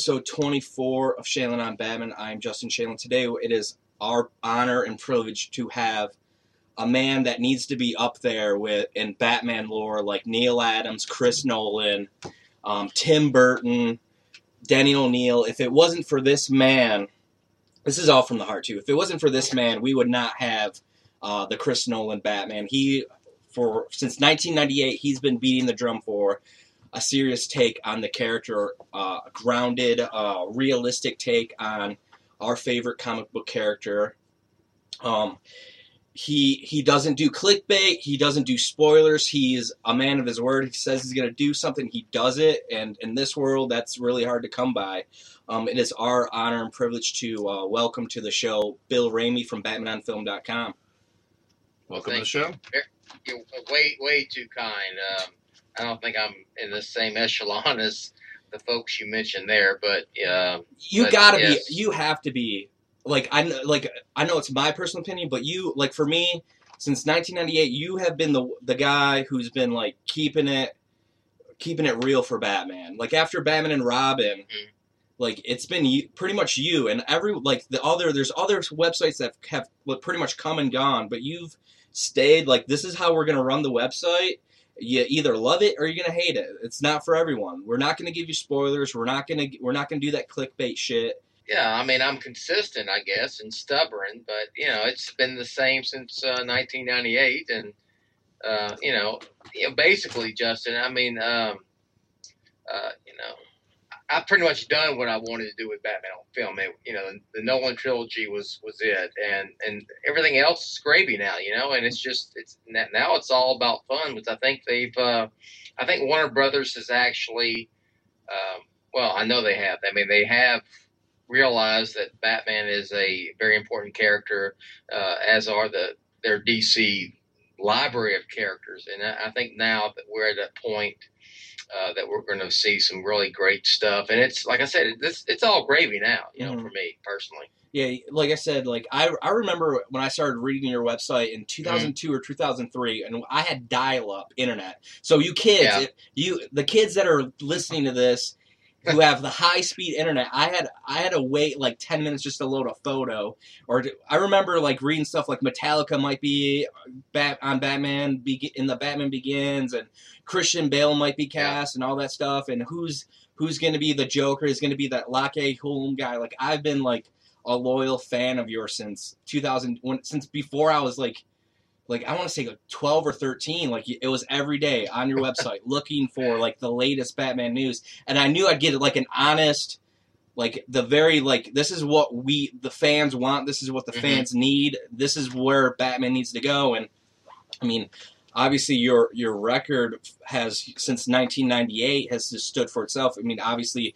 episode 24 of Shaylin on Batman. I'm Justin Shaylin. Today it is our honor and privilege to have a man that needs to be up there with in Batman lore like Neal Adams, Chris Nolan, um, Tim Burton, Denny O'Neil. If it wasn't for this man, this is all from the heart too. If it wasn't for this man, we would not have uh, the Chris Nolan Batman. He for since 1998, he's been beating the drum for a serious take on the character, uh, a grounded, uh, realistic take on our favorite comic book character. Um, he he doesn't do clickbait. He doesn't do spoilers. He's a man of his word. He says he's going to do something. He does it. And in this world, that's really hard to come by. Um, it is our honor and privilege to uh, welcome to the show Bill Ramey from BatmanOnFilm.com. Welcome to the show. You're way, way too kind. Um, I don't think I'm in the same echelon as the folks you mentioned there, but uh, you But, gotta yes. be you have to be like i like i know it's my personal opinion but you like for me since 1998 you have been the the guy who's been like keeping it keeping it real for batman like after batman and robin Mhm. like it's been you, pretty much you and every like the other there's other websites that have pretty much come and gone but you've stayed like this is how we're gonna run the website you either love it or you're gonna hate it. It's not for everyone. We're not gonna give you spoilers. We're not gonna we're not gonna do that clickbait shit. yeah, I mean, I'm consistent, I guess, and stubborn, but you know, it's been the same since uh, 1998, and uh, you know, you know, basically, Justin. I mean, um, uh, you know, I've pretty much done what I wanted to do with Batman on film. It, you know, the, Nolan trilogy was was it, and and everything else is gravy now. You know, and it's just it's now it's all about fun. Which I think they've, uh, I think Warner Brothers has actually, um, well, I know they have. I mean, they have realized that Batman is a very important character, uh, as are the their DC library of characters, and I, I think now that we're at a point uh, that we're going to see some really great stuff. And it's like I said, this it's all gravy now, you know, Mhm. for me personally. Yeah, like I said, like I I remember when I started reading your website in 2002 or 2003, and I had dial-up internet. So you kids, Yeah. you the kids that are listening to this, who have the high-speed internet, I had I had to wait like 10 minutes just to load a photo. Or to, I remember like reading stuff like Metallica might be uh, Bat, on Batman Be- in the Batman Begins, and Christian Bale might be cast, and all that stuff, and who's who's going to be the Joker is going to be that Lachy Hulme guy. Like I've been like a loyal fan of yours since 2000 when, since before I was like like I want to say like 12 or 13 like it was every day on your website looking for like the latest Batman news and I knew I'd get like an honest like the very like this is what we the fans want this is what the Mhm. fans need this is where Batman needs to go and I mean obviously your your record has since 1998 has just stood for itself I mean obviously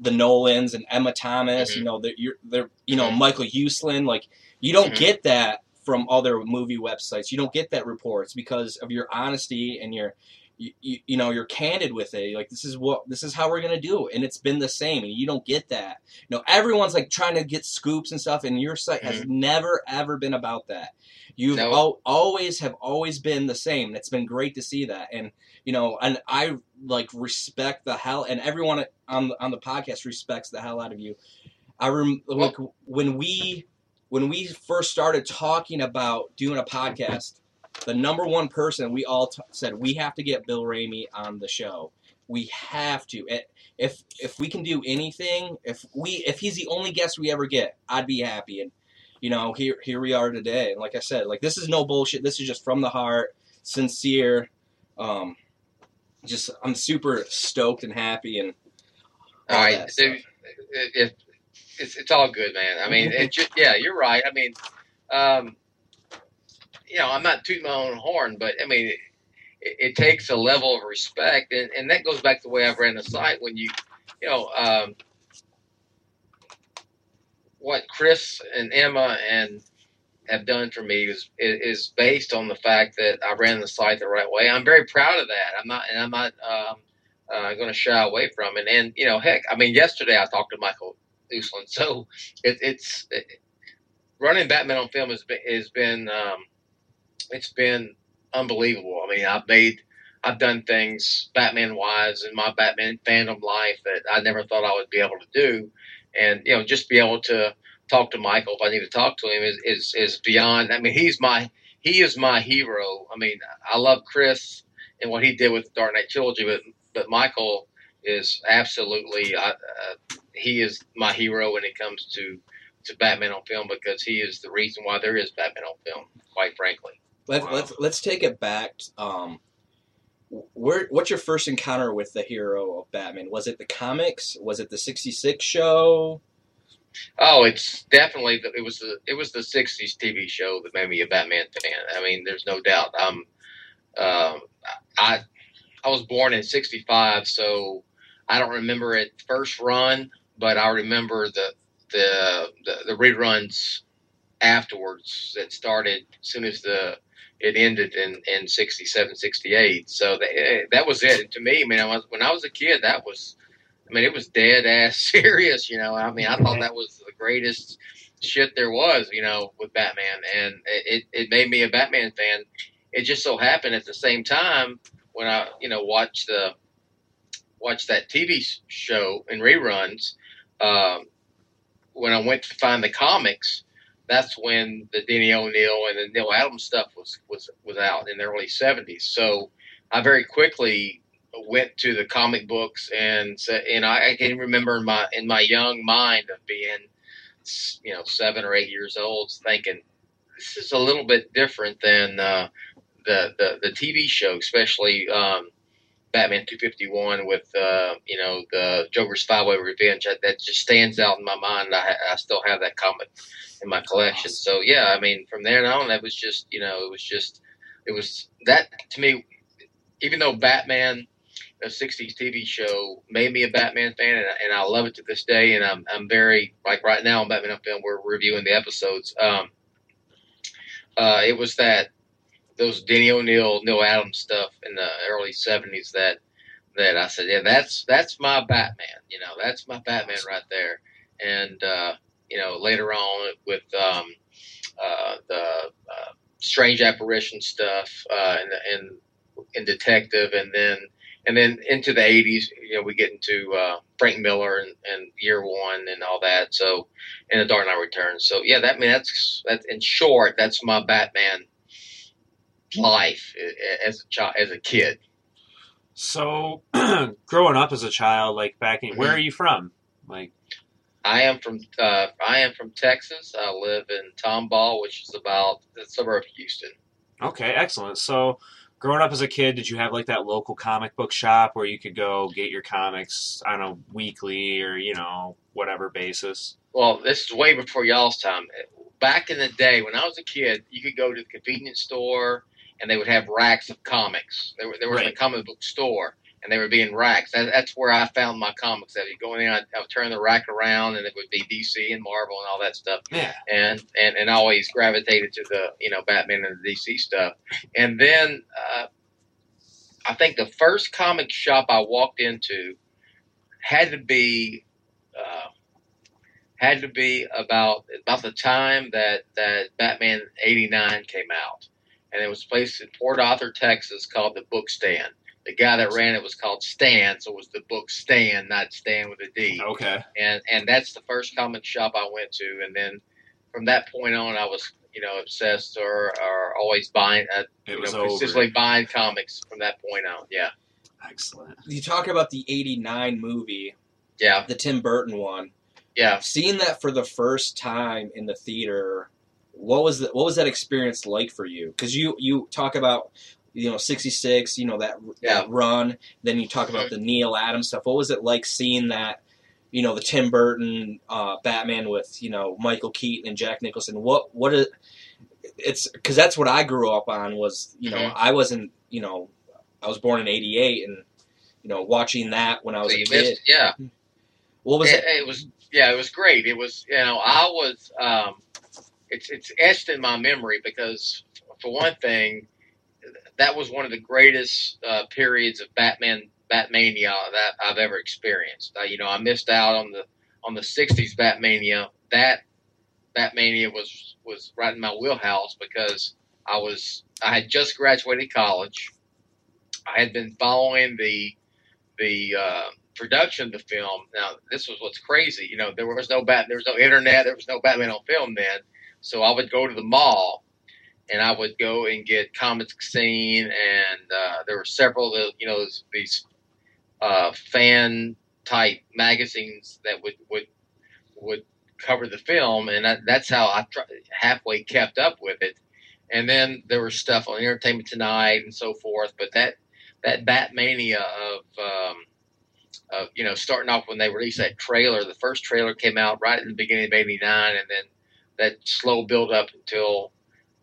the Nolans and Emma Thomas Mhm. you know they're, you're, they're you know Mhm. Michael Uslan like you don't Mhm. get that from other movie websites you don't get that reports because of your honesty and your you, you, you know you're candid with it. Like this is what this is how we're gonna do and it's been the same and you don't get that. You know everyone's like trying to get scoops and stuff and your site has mm-hmm. never ever been about that. You've No. al- always have always been the same and it's been great to see that. And you know and i like respect the hell and everyone on the, on the podcast respects the hell out of you. I rem- like when we when we first started talking about doing a podcast the number one person we all t- said we have to get Bill Ramey on the show. We have to. It- If if we can do anything, if we if he's the only guest we ever get, I'd be happy. And you know, here here we are today. And like I said, like this is no bullshit. This is just from the heart, sincere. Um, just I'm super stoked and happy and All right, that so stuff. it, it, it's it's all good, man. I mean, it just, yeah, you're right. I mean, um, you know, I'm not tooting my own horn, but I mean, it, it takes a level of respect, and, and that goes back to the way I've ran the site. When you, you know, um, what Chris and Emma and have done for me is is based on the fact that I ran the site the right way. I'm very proud of that. I'm not and I'm not um, uh, going to shy away from it. And you know, heck, I mean, yesterday I talked to Michael Uslan, so it, it's it, running Batman on film has been has been um, it's been unbelievable. I mean, I've made I've done things Batman wise in my Batman fandom life that I never thought I would be able to do, and you know, just be able to talk to Michael if I need to talk to him is is, is beyond. I mean, he's my he is my hero. I mean, I love Chris and what he did with Dark Knight trilogy, but but Michael is absolutely uh, uh, he is my hero when it comes to to Batman on film because he is the reason why there is Batman on film. Quite frankly. Let's Wow. let's let's take it back. Um, where what's your first encounter with the hero of Batman? Was it the comics? Was it the '66 show? Oh, it's definitely the, it was the it was the '60s TV show that made me a Batman fan. I mean, there's no doubt. Um, um, I I was born in '65, so I don't remember it first run, but I remember the the the, the reruns afterwards that started as soon as the it ended in in 67 68 so that, eh, that was it and to me i mean I was, when i was a kid that was I mean, it was dead ass serious, you know. I mean, I thought that was the greatest shit there was, you know, with Batman, and it, it made me a Batman fan. It just so happened at the same time when I, you know, watched the watched that TV show in reruns. Um, when I went to find the comics, that's when the Denny O'Neil and the Neal Adams stuff was was was out in the early '70s. So I very quickly went to the comic books and and I, I can remember in my in my young mind of being, you know, seven or eight years old, thinking this is a little bit different than uh, the, the the TV show, especially um, Batman 251 with uh, you know the Joker's Five Way Revenge. That, that just stands out in my mind. I, I still have that comic in my collection. So yeah, I mean, from there on, that was just you know, it was just it was that to me. Even though Batman a 60s TV show made me a Batman fan, and, and I love it to this day. And I'm, I'm very, like right now on Batman on Film, we're reviewing the episodes. Um, uh, it was that, those Denny O'Neil, Neal Adams stuff in the early 70s that, that I said, yeah, that's, that's my Batman. You know, that's my Batman right there. And, uh, you know, later on with, um, uh, the, uh, strange apparition stuff, uh, and, and, and detective, and then, and then into the 80s you know we get into uh, frank miller and, and year one and all that so and the dark knight returns so yeah that I mean that's that's in short that's my batman life as a child as a kid So, growing up as a child, like back in, where Mhm. are you from? Like, i am from uh, i am from texas i live in tomball which is about the suburb of houston okay, excellent. So, growing up as a kid, did you have like that local comic book shop where you could go get your comics on a weekly or you know whatever basis? well this is way before y'all's time back in the day when i was a kid you could go to the convenience store and they would have racks of comics. There, there was a comic book store and they would be in racks. That, that's where i found my comics that you go in there I'd, I'd turn the rack around and it would be dc and marvel and all that stuff. Yeah. and and and I always gravitated to the you know Batman and the DC stuff. And then uh, I think the first comic shop I walked into had to be uh, had to be about about the time that that Batman '89 came out, and it was placed in Port Arthur, Texas, called the Book Stand. The guy that ran it was called Stan, so it was the Book Stand, not Stan with a D Okay. and and that's the first comic shop I went to, and then from that point on, I was you know obsessed or or always buying, uh, It you was know, over. consistently buying comics from that point on. Yeah, Excellent. You talk about the '89 movie, yeah, the Tim Burton one. yeah. Seeing that for the first time in the theater, what was the, what was that experience like for you? Because you you talk about you know '66, you know that Yeah. that run. Then you talk about the Neal Adams stuff. What was it like seeing that? You know the Tim Burton uh, Batman with you know Michael Keaton and Jack Nicholson. What what is it's because that's what I grew up on. Was you know Mhm. I wasn't you know I was born in '88 and you know watching that when I was So a kid. missed, yeah. What was it, it? it was yeah, it was great. It was, you know, I was, um, it's it's etched in my memory because, for one thing, that was one of the greatest uh, periods of Batman Batmania that I've ever experienced. Uh, you know, I missed out on the on the '60s Batmania. That Batmania was was right in my wheelhouse because I was I had just graduated college. I had been following the the uh, production of the film. Now, this was what's crazy. You know, there was no bat, there was no internet, there was no Batman on film then. So I would go to the mall, and I would go and get Comic Scene, and uh, there were several, of the, you know, these uh, fan type magazines that would would would cover the film, and that, that's how I tr- halfway kept up with it. And then there was stuff on Entertainment Tonight and so forth. But that that Batmania of um, of you know starting off when they released that trailer, the first trailer came out right at the beginning of '89, and then that slow build up until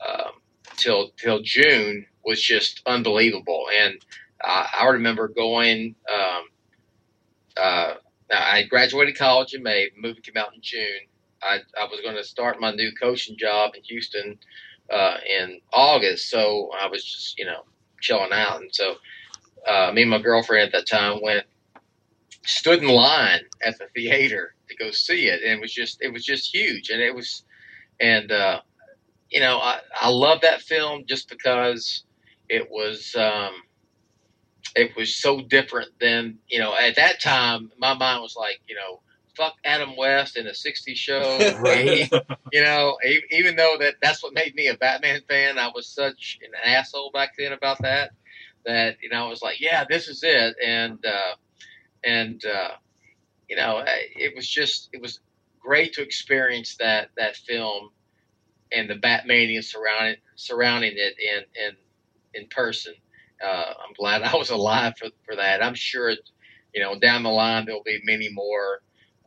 um, till till June was just unbelievable. And I, I remember going. Um, uh, I graduated college in May. Movie came out in June. I, I was going to start my new coaching job in Houston uh, in August, so I was just you know chilling out. And so uh, me and my girlfriend at that time went stood in line at the theater to go see it, and it was just it was just huge, and it was and uh, you know I I love that film just because it was. Um, it was so different than you know at that time my mind was like you know fuck Adam West in a 60s show. Right. you know, even though that that's what made me a Batman fan, I was such an asshole back then about that. That you know, I was like, yeah, this is it, and uh, and uh, you know, it was just it was great to experience that that film and the Batmania surrounding surrounding it in in in person. Uh, I'm glad I was alive for, for that. I'm sure, you know, down the line there'll be many more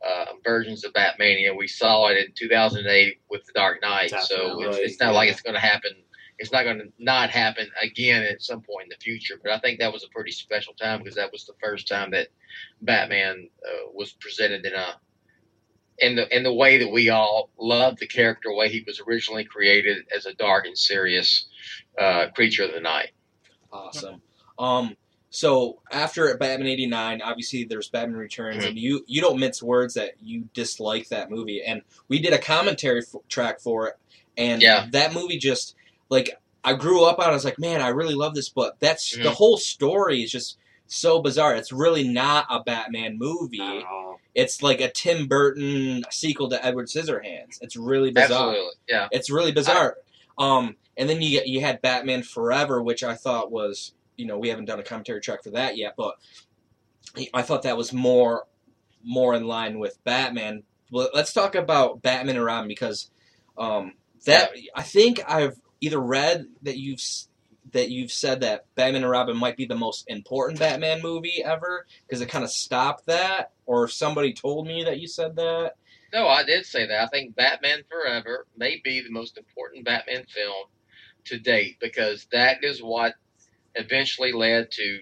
uh, versions of Batmania. We saw it in 2008 with The Dark Knight, so it's, it's not yeah. like it's going to happen. It's not going to not happen again at some point in the future. But I think that was a pretty special time because that was the first time that Batman uh, was presented in a in the in the way that we all loved the character, way he was originally created as a dark and serious uh, creature of the night. Awesome. Um, so after Batman '89, obviously there's Batman Returns, Mhm. and you you don't mince words that you dislike that movie. And we did a commentary f- track for it, and Yeah. that movie just like I grew up on. it, I was like, man, I really love this, but that's the Mhm. whole story is just so bizarre. It's really not a Batman movie. Not at all. It's like a Tim Burton sequel to Edward Scissorhands. It's really bizarre. Absolutely, yeah. It's really bizarre. um, and then you you had Batman Forever, which I thought was you know we haven't done a commentary track for that yet, but I thought that was more more in line with Batman. Well, let's talk about Batman and Robin because um, that I think I've either read that you've that you've said that Batman and Robin might be the most important Batman movie ever because it kind of stopped that, or somebody told me that you said that. No, I did say that. I think Batman Forever may be the most important Batman film to date because that is what eventually led to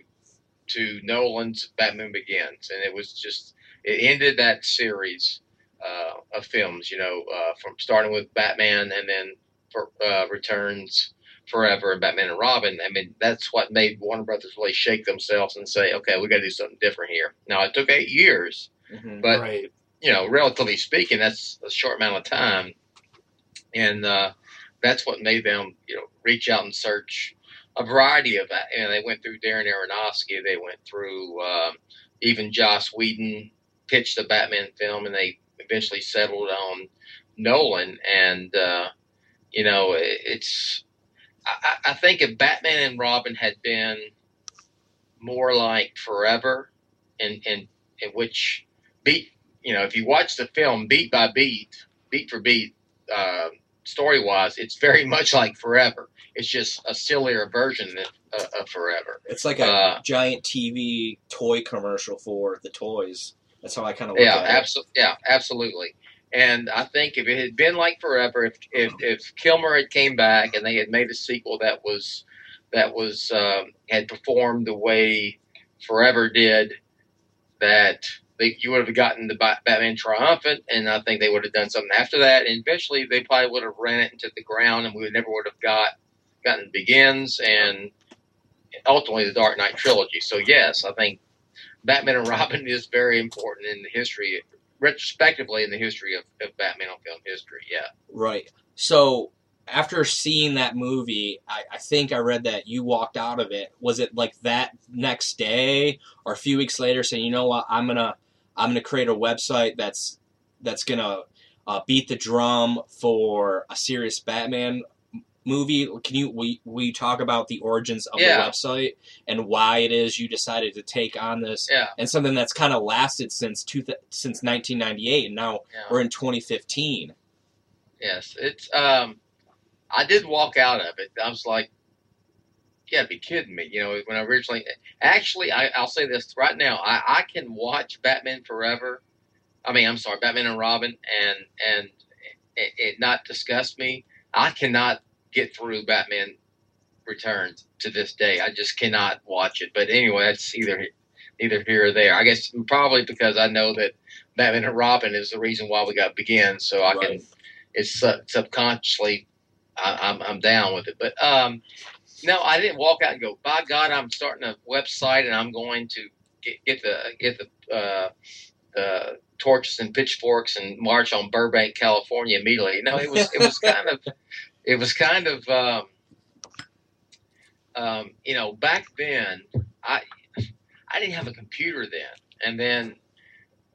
to Nolan's Batman Begins, and it was just it ended that series uh, of films. You know, uh, from starting with Batman and then for, uh, Returns Forever and Batman and Robin. I mean, that's what made Warner Brothers really shake themselves and say, okay, we got to do something different here. Now it took eight years, Mhm. but right. you know, relatively speaking, that's a short amount of time, and uh, that's what made them, you know, reach out and search a variety of that. And they went through Darren Aronofsky, they went through um, even Joss Whedon pitched the Batman film, and they eventually settled on Nolan. And uh, you know, it, it's I, I think if Batman and Robin had been more like Forever, in in in which beat you know, if you watch the film beat by beat, beat for beat, uh, story wise, it's very much like Forever. It's just a sillier version of, uh, of Forever. It's like a Uh, giant TV toy commercial for the toys. That's how I kind of look Yeah, at it. absolutely. Yeah, absolutely. And I think if it had been like Forever, if, if if Kilmer had came back and they had made a sequel that was that was um, had performed the way Forever did, that they, you would have gotten the Batman Triumphant, and I think they would have done something after that. And eventually, they probably would have ran it into the ground, and we would never would have got gotten Begins and ultimately the Dark Knight trilogy. So yes, I think Batman and Robin is very important in the history, retrospectively in the history of, of Batman on film history. Yeah. Right. So after seeing that movie, I, I think I read that you walked out of it. Was it like that next day or a few weeks later, saying, you know what, I'm gonna I'm gonna create a website that's that's gonna uh, beat the drum for a serious Batman movie. Can you we we talk about the origins of Yeah. the website and why it is you decided to take on this Yeah. and something that's kind of lasted since two th- since 1998 and now Yeah. we're in 2015. Yes, it's. Um, I did walk out of it. I was like, "You gotta be kidding me!" You know, when I originally, actually, I, I'll say this right now: I, I can watch Batman Forever. I mean, I'm sorry, Batman and Robin, and and it, it not disgust me. I cannot get through Batman Returns to this day. I just cannot watch it. But anyway, that's either neither here or there. I guess probably because I know that Batman and Robin is the reason why we got Begin, so I can it's sub- subconsciously I, I'm I'm down with it. But um, no, I didn't walk out and go. By God, I'm starting a website and I'm going to get, get the get the uh, the torches and pitchforks and march on Burbank, California immediately. No, it was it was kind of it was kind of um, um, you know back then I I didn't have a computer then, and then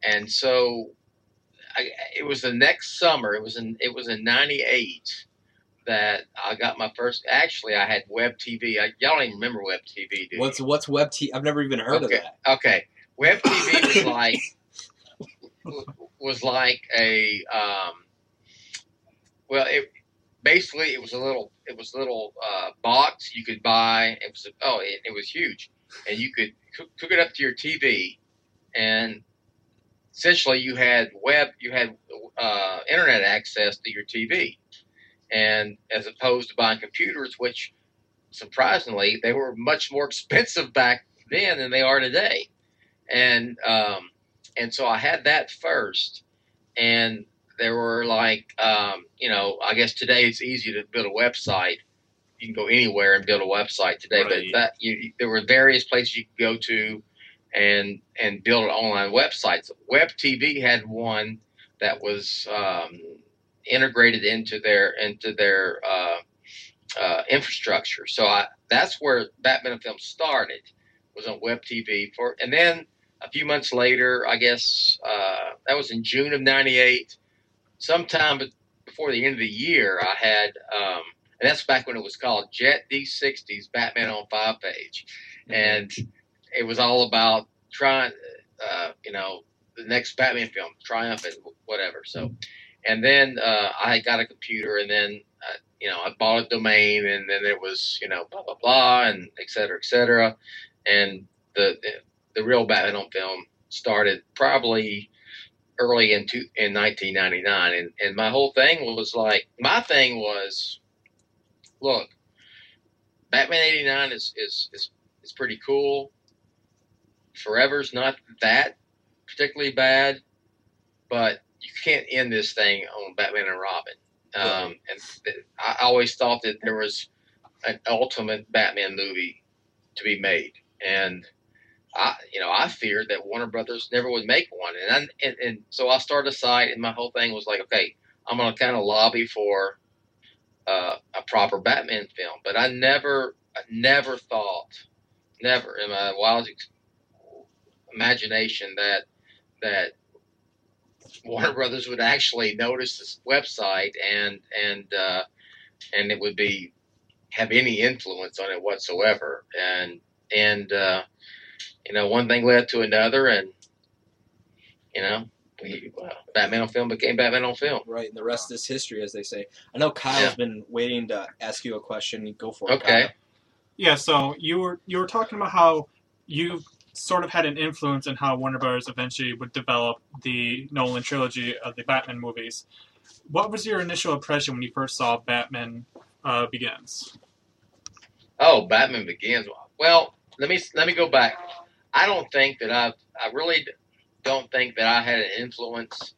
and so I, it was the next summer. It was in it was in '98 that I got my first. Actually, I had web TV. I, y'all don't even remember web TV, do you? What's what's web I've never even heard Okay. of that. okay? Web TV was like was like a um, well, it basically it was a little it was a little uh, box you could buy. It was oh it, it was huge, and you could hook, hook it up to your TV, and essentially you had web you had uh, internet access to your TV, and as opposed to buying computers, which surprisingly they were much more expensive back then than they are today, and um, and so I had that first, and there were like um, you know I guess today it's easy to build a website. You can go anywhere and build a website today, Right. but that you, there were various places you could go to and and build online websites. Web TV had one that was um, integrated into their into their uh, uh, infrastructure. So I, that's where Batman and Film started was on Web TV for, and then a few months later, I guess uh, that was in June of '98. Sometime before the end of the year, I had, um, and that's back when it was called Jet D60's Batman on Five Page, and it was all about trying, uh, you know, the next Batman film, Triumphant whatever. So, and then uh, I got a computer, and then uh, you know I bought a domain, and then it was you know blah blah blah, and et cetera, et cetera, and the the, the real Batman on film started probably early in two, in 1999, and and my whole thing was like my thing was, look, Batman '89 is is is is pretty cool. Forever's not that particularly bad, but you can't end this thing on Batman and Robin. Um, and th- I always thought that there was an ultimate Batman movie to be made, and I, you know, I feared that Warner Brothers never would make one, and I, and, and so I started a site, and my whole thing was like, okay, I'm gonna kind of lobby for uh, a proper Batman film, but I never, I never thought, never in my wildest imagination that that Warner Brothers would actually notice this website and and uh, and it would be have any influence on it whatsoever. And and uh, you know, one thing led to another, and you know, we well, Batman on film became Batman on film. Right, and the rest is history, as they say. I know Kyle's Yeah. been waiting to ask you a question. Go for it. Okay. Kyle. Yeah, so you were you were talking about how you sort of had an influence in how Warner Bros. eventually would develop the Nolan trilogy of the Batman movies. What was your initial impression when you first saw Batman uh, Begins? Oh, Batman Begins. Well, let me let me go back. I don't think that I've I really don't think that I had an influence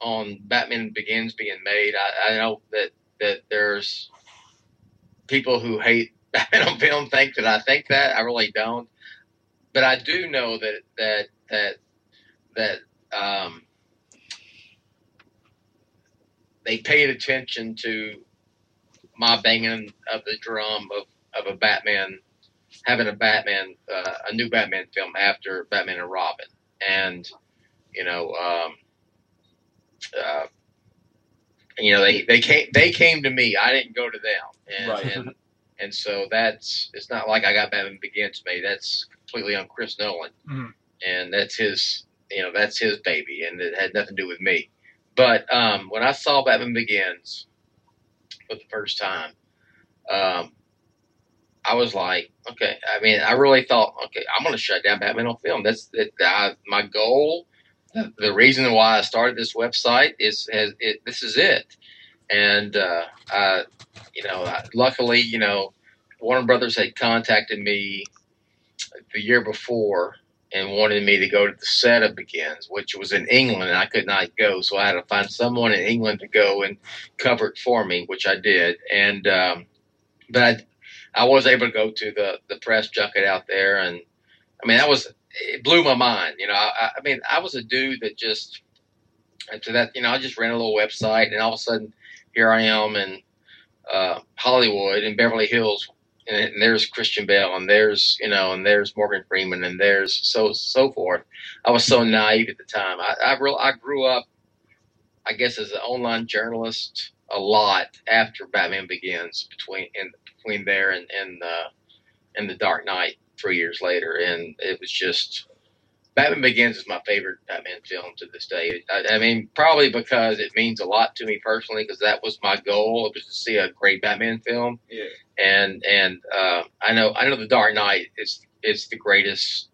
on Batman Begins being made. I, I know that that there's people who hate Batman on film think that I think that. I really don't. But I do know that that that that um, they paid attention to my banging of the drum of, of a Batman having a Batman uh, a new Batman film after Batman and Robin. And you know um, uh, you know they they came they came to me. I didn't go to them. And Right. and, and so that's it's not like I got Batman Begins made. That's completely on Chris Nolan. Mhm. and that's his you know that's his baby. And it had nothing to do with me. But um, when I saw Batman Begins for the first time um, I was like, okay. I mean, I really thought, okay, I'm going to shut down Batman on film. That's that. I, my goal. The reason why I started this website is, it, this is it. And uh, I, you know, I, luckily, you know, Warner Brothers had contacted me the year before and wanted me to go to the set of Begins, which was in England, and I could not go, so I had to find someone in England to go and cover it for me, which I did. And um, but I, I was able to go to the the press junket out there, and I mean that was it blew my mind. You know, I, I mean I was a dude that just to that you know I just ran a little website, and all of a sudden here I am in uh, Hollywood in Beverly Hills, and, and there's Christian Bale, and there's you know, and there's Morgan Freeman, and there's so so forth. I was so naive at the time. I I, real, I grew up, I guess, as an online journalist a lot after Batman Begins between in between there and and uh, and the Dark Knight three years later, and it was just Batman Begins is my favorite Batman film to this day. I, I mean, probably because it means a lot to me personally, because that was my goal was to see a great Batman film. Yeah. And and uh, I know I know the Dark Knight is is the greatest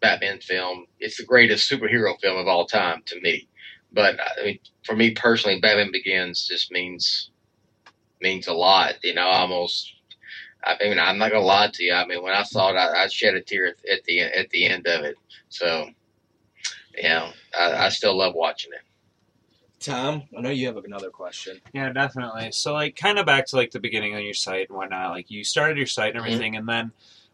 Batman film. It's the greatest superhero film of all time to me. But uh, I mean, for me personally, Batman Begins just means means a lot. You know, I almost. I mean, I'm not gonna lie to you. I mean, when I saw it, I, I shed a tear at, at the at the end of it. So, you know, I, I still love watching it. Tom, I know you have another question. Yeah, definitely. So, like, kind of back to like the beginning of your site and whatnot. Like, you started your site and mm-hmm. everything, and then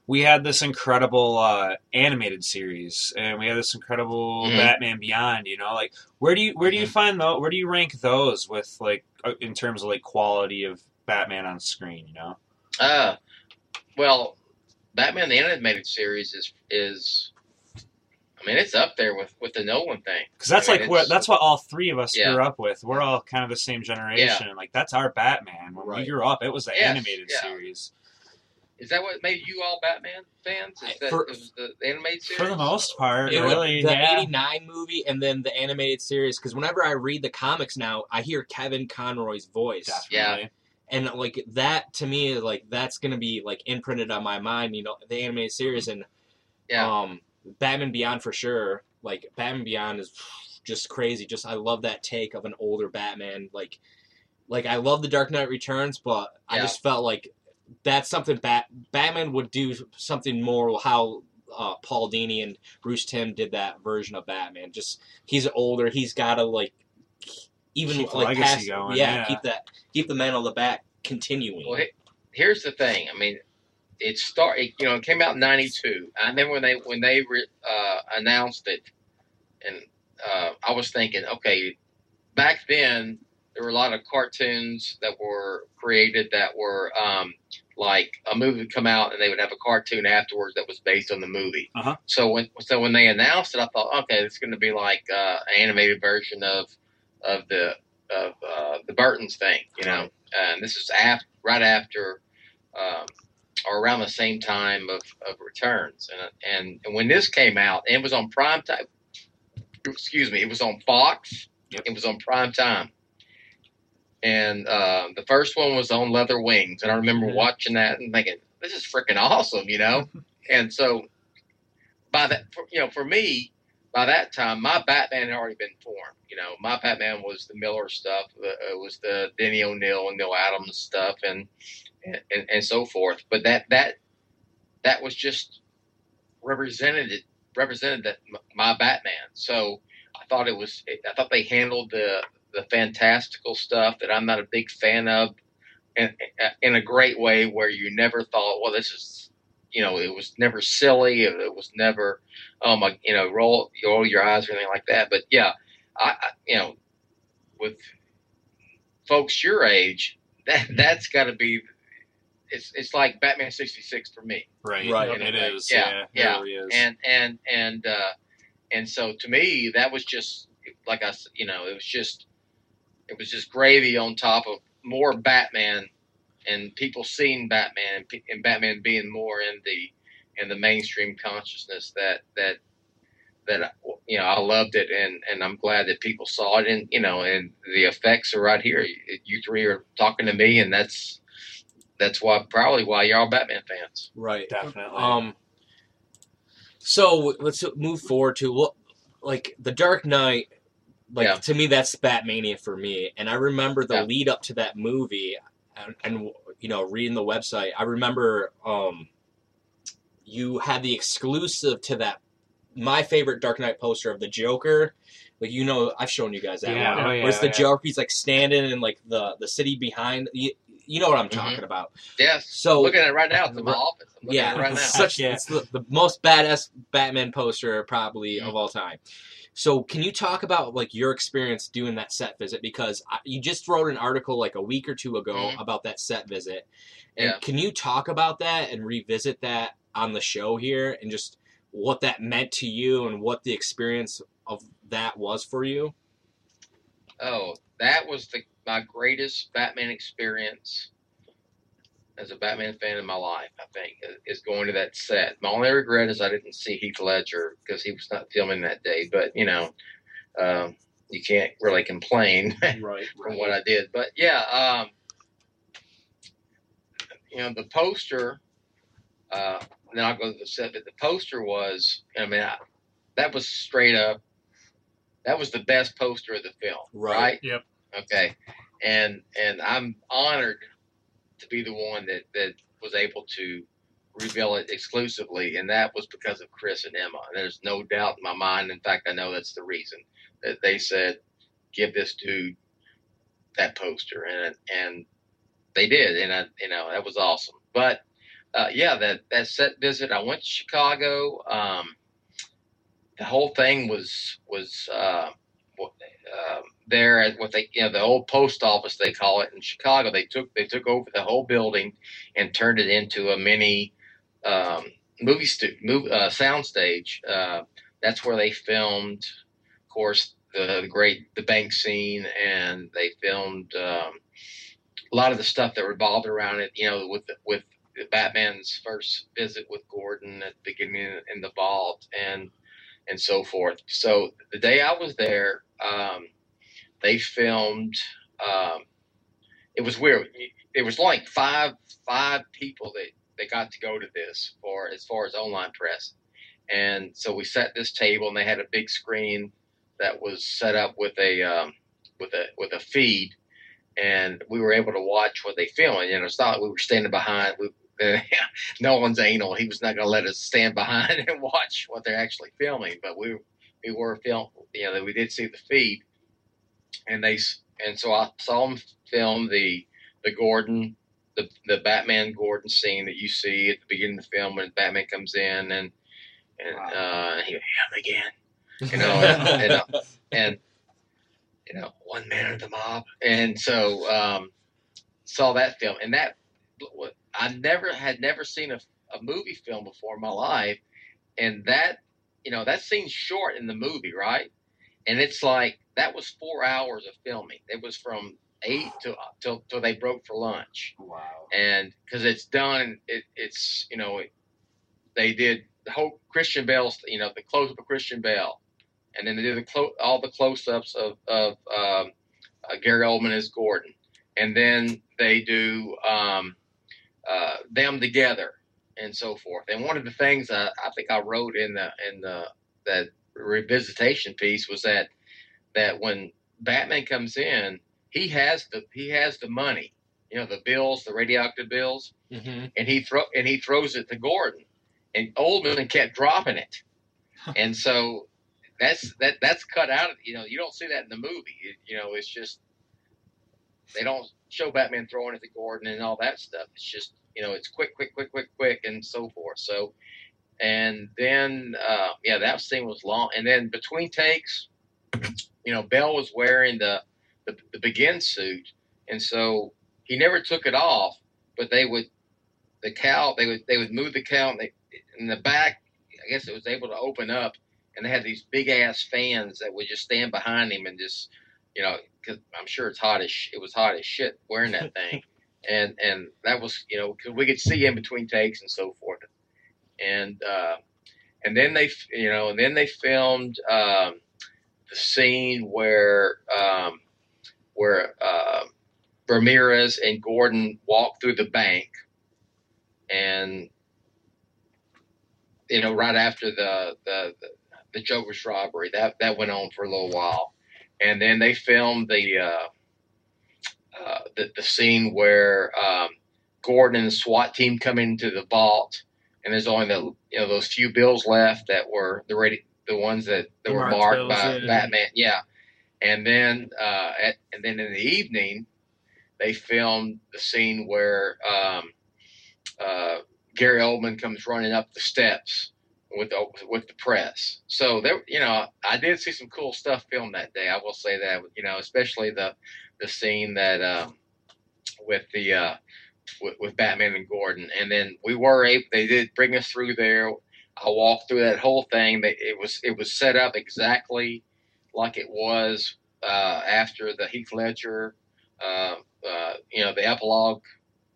we had this incredible uh, animated series, and we had this incredible Mhm. Batman Beyond. You know, like, where do you where do you find those? Where do you rank those with like uh, in terms of like quality of Batman on screen? You know, Uh, well, Batman the animated series is is. I mean, it's up there with with the Nolan thing. because that's I mean, like what that's what all three of us Yeah. grew up with. We're all kind of the same generation, and like that's our Batman. When we grew up, it was the Yes, animated yeah. series. Is that what made you all Batman fans? Is that For- it the animated series? For the most part, It was really, the yeah. '89 movie and then the animated series. Because whenever I read the comics now, I hear Kevin Conroy's voice, Definitely. and like that to me like that's gonna be like imprinted on my mind. You know, the animated series and Yeah. um, Batman Beyond for sure. Like Batman Beyond is just crazy. Just I love that take of an older Batman. Like, like I love the Dark Knight Returns, but I just felt like that's something Bat Batman would do something more how uh, Paul Dini and Bruce Timm did that version of Batman. Just he's older. He's got to like even Keep like legacy pass, going, yeah, yeah. keep that keep the man on the back continuing. Well, here's the thing. I mean, it started. You know, it came out in '92. I remember when they when they re, uh, announced it, and uh, I was thinking, okay, back then there were a lot of cartoons that were created that were um, like a movie would come out and they would have a cartoon afterwards that was based on the movie. Uh-huh. So when so when they announced it, I thought, okay, it's going to be like uh, an animated version of of the of uh, the Burton's thing, you know. And this is after right after um, or around the same time of, of returns and, and and when this came out and it was on prime time excuse me it was on fox Yep. it was on prime time and uh, the first one was on leather wings and i remember Mhm. watching that and thinking this is freaking awesome you know and so by that for, you know for me by that time my batman had already been formed you know my batman was the miller stuff uh, it was the denny o'neil and neal adams stuff and and, and, and so forth. But that that that was just represented represented that my Batman. So I thought it was. I thought they handled the the fantastical stuff that I'm not a big fan of, in, in a great way where you never thought, well, this is, you know, it was never silly. It, it was never, oh my, you know, roll roll your eyes or anything like that. But yeah, I, I you know, with folks your age, that that's got to be. It's it's like Batman sixty six for me. Right. Right. It is. Yeah, Yeah. yeah. It really is. and and and uh, and so to me that was just like I s- you know it was just it was just gravy on top of more Batman and people seeing Batman and, and Batman being more in the in the mainstream consciousness that that that you know I loved it and and I'm glad that people saw it and you know and the effects are right here you, you three are talking to me and that's that's why probably why you're all Batman fans Right. Definitely. Um. So let's move forward to what, like the Dark Knight. Like Yeah. to me, that's Batmania for me, and I remember the Yeah. lead up to that movie, and, and you know, reading the website. I remember um, you had the exclusive to that. My favorite Dark Knight poster of the Joker. Like you know, I've shown you guys that Yeah, one. oh, yeah, Where's the yeah. Joker? He's like standing in like the the city behind. You, you know what I'm Mhm. talking about. yes So looking at it right now it's in my office I'm looking yeah, at it right now such Yeah. it's the, the most badass Batman poster probably of all time. So, can you talk about like your experience doing that set visit? Because I, you just wrote an article like a week or two ago Mhm. about that set visit, and Yeah. can you talk about that and revisit that on the show here, and just what that meant to you and what the experience of that was for you? Oh, that was the my greatest Batman experience as a Batman fan in my life. I think is going to that set. My only regret is I didn't see Heath Ledger because he was not filming that day. But you know, um, you can't really complain Right, from what I did. But yeah, um, you know, the poster. Uh, then I'll go to the set. But the poster was, I mean, I, that was straight up. That was the best poster of the film, Right. right? Yep. Okay, and and I'm honored to be the one that that was able to reveal it exclusively, and that was because of Chris and Emma. There's no doubt in my mind. In fact, I know that's the reason that they said, "Give this dude that poster," and and they did, and I, you know that was awesome. But uh, yeah, that that set visit, I went to Chicago. Um, the whole thing was was uh, um there at what they you know the old post office they call it in Chicago. They took they took over the whole building and turned it into a mini um, movie stu- move, uh, soundstage. Uh, that's where they filmed, of course, the, the great the bank scene, and they filmed um, a lot of the stuff that revolved around it. You know, with with Batman's first visit with Gordon at the beginning in the vault, and and so forth. So the day I was there, um, they filmed. Um, it was weird. It was like five five people that that got to go to this for as far as online press, and so we set this table, and they had a big screen that was set up with a um, with a with a feed, and we were able to watch what they filmed. You know, it's not like we were standing behind. We, uh, Nolan's anal. He was not going to let us stand behind and watch what they're actually filming, but we we were film. You know, we did see the feed, and they s- and so I saw them film the the Gordon, the the Batman Gordon scene that you see at the beginning of the film when Batman comes in and and uh, he him again, you know, and, and, uh, and you know one man of the mob, and so um, saw that film, and that I never had never seen a, a movie film before in my life, and that you know that scene's short in the movie, right? And it's like that was four hours of filming. It was from eight to till till they broke for lunch, wow. and because it's done, it, it's you know they did the whole Christian Bale's you know the close up of Christian Bale, and then they did the clo- all the close ups of of um, uh, Gary Oldman as Gordon, and then they do um, uh, them together and so forth. And one of the things I, I think I wrote in the in the that revisitation piece was that that when Batman comes in, he has the he has the money, you know, the bills, the radioactive bills, hmm and he throw and he throws it to Gordon, and Oldman kept dropping it, and so that's that that's cut out. You know, you don't see that in the movie. It- you know, it's just they don't show Batman throwing at the Gordon and all that stuff. It's just you know, it's quick, quick, quick, quick, quick, and so forth. So, and then uh, yeah, that scene was long. And then between takes, you know, Bale was wearing the the, the Begins suit, and so he never took it off. But they would the cow they would they would move the cow and they, in the back. I guess it was able to open up, and they had these big ass fans that would just stand behind him and just you know because I'm sure it's hot as sh- it was hot as shit wearing that thing, and and that was you know because we could see in between takes and so forth, and uh, and then they you know and then they filmed um, the scene where um, where uh, Ramirez and Gordon walk through the bank, and you know right after the the the, the Joker's robbery. That that went on for a little while, and then they filmed the uh, uh, the, the scene where um, Gordon and the SWAT team come into the vault, and there's only the you know those few bills left that were the ready the ones that, that The were marked bills, by yeah. Batman, yeah. And then uh, at, and then in the evening, they filmed the scene where um, uh, Gary Oldman comes running up the steps with the, with the press. So there, you know, I did see some cool stuff filmed that day. I will say that, you know, especially the the scene that um, with the uh, with, with Batman and Gordon, and then we were able. They did bring us through there. I walked through that whole thing. They, it was it was set up exactly like it was uh, after the Heath Ledger, uh, uh, you know, the epilogue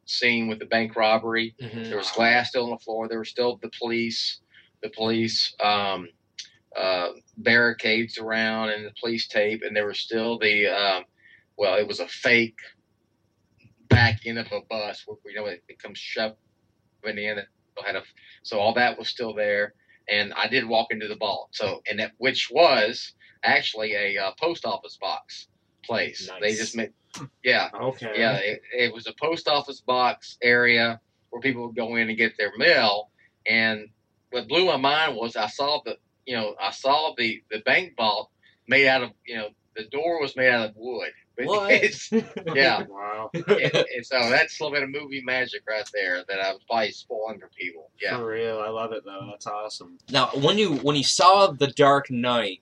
scene with the bank robbery. There was glass still on the floor. There were still the police, the police um, uh, barricades around, and the police tape, and there was still the um, well, it was a fake back end of a bus where you know it, it comes shoving in. It had a so all that was still there, and I did walk into the vault. So and that which was actually a uh, post office box place. They just made yeah Okay. yeah, it, it was a post office box area where people would go in and get their mail. And what blew my mind was I saw the, you know, I saw the the bank vault made out of, you know, the door was made out of wood. What? yeah, Wow. and, and so that's a little bit of movie magic right there that I was probably spoiling for people. Yeah. For real. I love it though. That's awesome. Now, when you when you saw The Dark Knight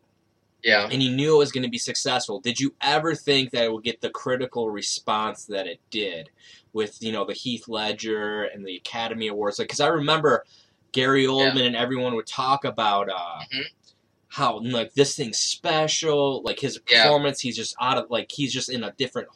Yeah. and you knew it was going to be successful, did you ever think that it would get the critical response that it did with you know the Heath Ledger and the Academy Awards? Like, because I remember Gary Oldman and everyone would talk about uh, Mhm. how like this thing's special, like his Yeah. performance. He's just out of like he's just in a different,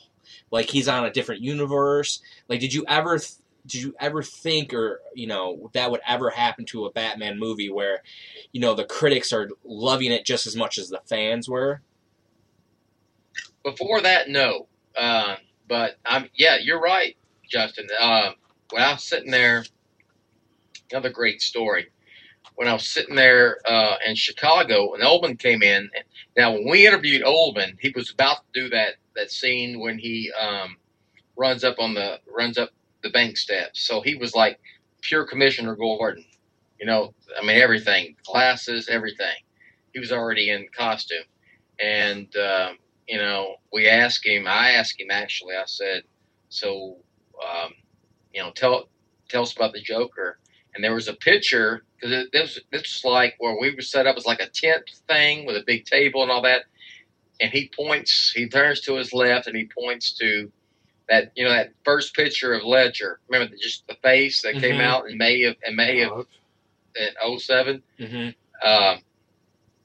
like he's on a different universe. Like, did you ever? Th- did you ever think, or you know, that would ever happen to a Batman movie where, you know, the critics are loving it just as much as the fans were? Before that, no. Um, but I'm yeah, you're right, Justin. Um, when I was sitting there, another great story. When I was sitting there uh, in Chicago, and Oldman came in. Now, when we interviewed Oldman, he was about to do that that scene when he um, runs up on the runs up the bank steps. So he was like pure Commissioner Gordon. You know, I mean everything, glasses, everything. He was already in costume, and um, you know, we asked him. I asked him actually. I said, "So, um, you know, tell tell us about the Joker." And there was a picture because this this was like where we were set up was like a tent thing with a big table and all that. And he points. He turns to his left and he points to that you know that first picture of Ledger. Remember the, just the face that came Mhm. out in May of in May of in 07? Mm-hmm. um,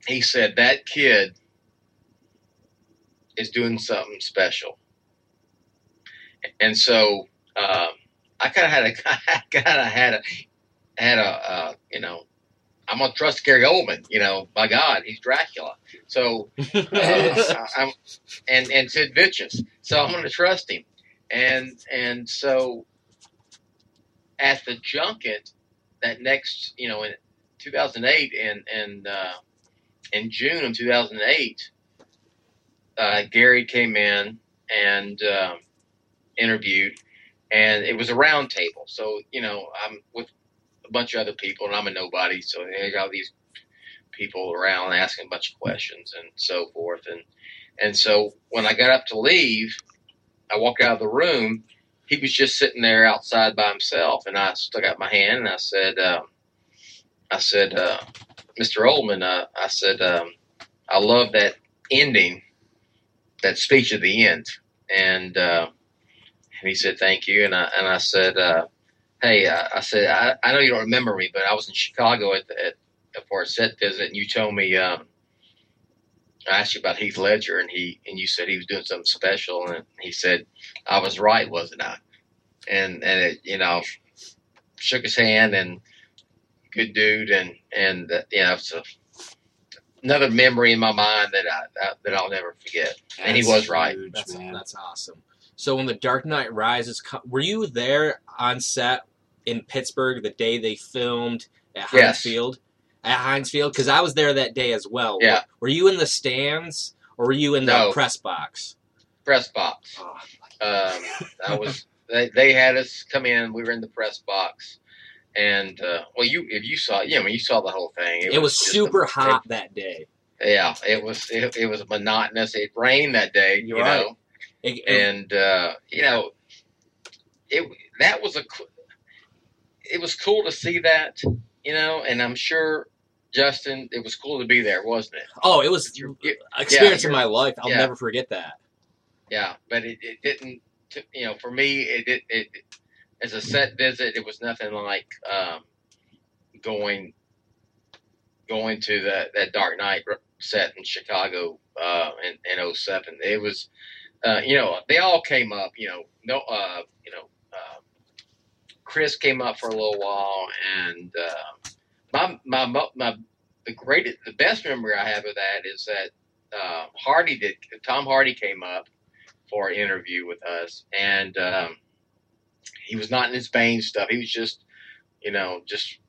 he said that kid is doing something special, and so um, I kind of had a kind of had a had a uh, you know I'm gonna trust Gary Oldman. You know, by God, he's Dracula. So uh, I'm, and and Sid Vicious. So I'm gonna trust him, and and so at the junket that next you know in 2008 and and uh, in June of 2008, uh, Gary came in and um, interviewed, and it was a round table. So you know I'm with a bunch of other people, and I'm a nobody. So they got all these people around asking a bunch of questions and so forth. And and so when I got up to leave, I walked out of the room. He was just sitting there outside by himself, and I stuck out my hand and I said, um, "I said, uh, Mr. Oldman, uh, I said, um, I love that ending, that speech at the end." And uh, and he said, "Thank you." And I and I said, uh, "Hey," I, I said, I, "I know you don't remember me, but I was in Chicago at, the, at for a set visit, and you told me um, I asked you about Heath Ledger, and he and you said he was doing something special, and he said I was right, wasn't I? And and it, you know, shook his hand and good dude, and and uh, you know, it's a, another memory in my mind that I, that, that I'll never forget. And he That's was right. That's man. that's awesome. So when the Dark Knight Rises, were you there on set in Pittsburgh the day they filmed at Heinz Yes. Field? At Heinz Field, because I was there that day as well. Yeah. Were you in the stands or were you in the No. press box? Press box. Oh, Um, I was. They, they had us come in. We were in the press box, and uh, well, you if you saw, yeah, I mean, you saw the whole thing. it, was just super a- hot that day. Yeah, it was it, it was monotonous. It rained that day, You're you right. know, It- and uh, you know, it that was a it was cool to see that, you know, and I'm sure Justin, it was cool to be there, wasn't it? oh, it was You- you- experience of my life. I'll yeah. never forget that. yeah, but it, it didn't, you know, for me, it, it it as a set visit, it was nothing like um, going going to that that Dark Knight set in Chicago uh, in in 07. It was, uh, you know, they all came up. You know, no, uh, you know, uh, Chris came up for a little while, and uh, my my my the greatest, the best memory I have of that is that uh, Hardy did. Tom Hardy came up for an interview with us, and um, he was not in his Bane stuff. He was just, you know, just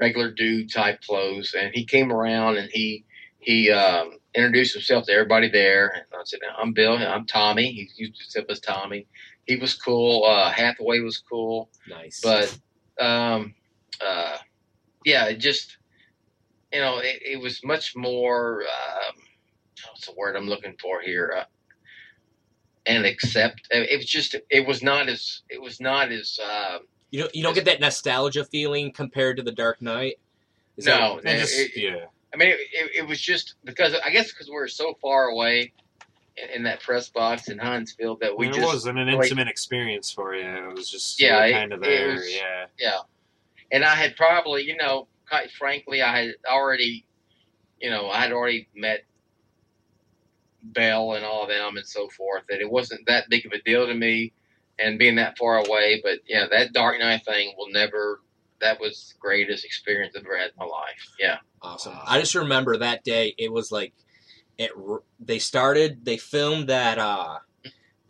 regular dude type clothes, and he came around and he he um, introduced himself to everybody there. And I said, "I'm Bill. I'm Tommy." He used himself as Tommy. He was cool. Uh, Hathaway was cool, Nice. but um, uh, yeah, it just you know, it, it was much more. Um, what's the word I'm looking for here? Uh, and accept. It was just. It was not as. It was not as. Um, you don't you don't get that nostalgia feeling compared to the Dark Knight. Is no, And it- just, it- yeah. I mean, it, it, it was just because I guess because we were so far away in, in that press box in Heinz Field that we it just wasn't an like- intimate experience for you. It was just Yeah, it- kind of there. was- yeah. yeah. And I had probably, you know, quite frankly, I had already, you know, I had already met Bale and all of them and so forth. That it wasn't that big of a deal to me, and being that far away. But yeah, that Dark Knight thing will never. That was the greatest experience I've ever had in my life. Yeah. Awesome. I just remember that day. It was like it. They started. They filmed that. uh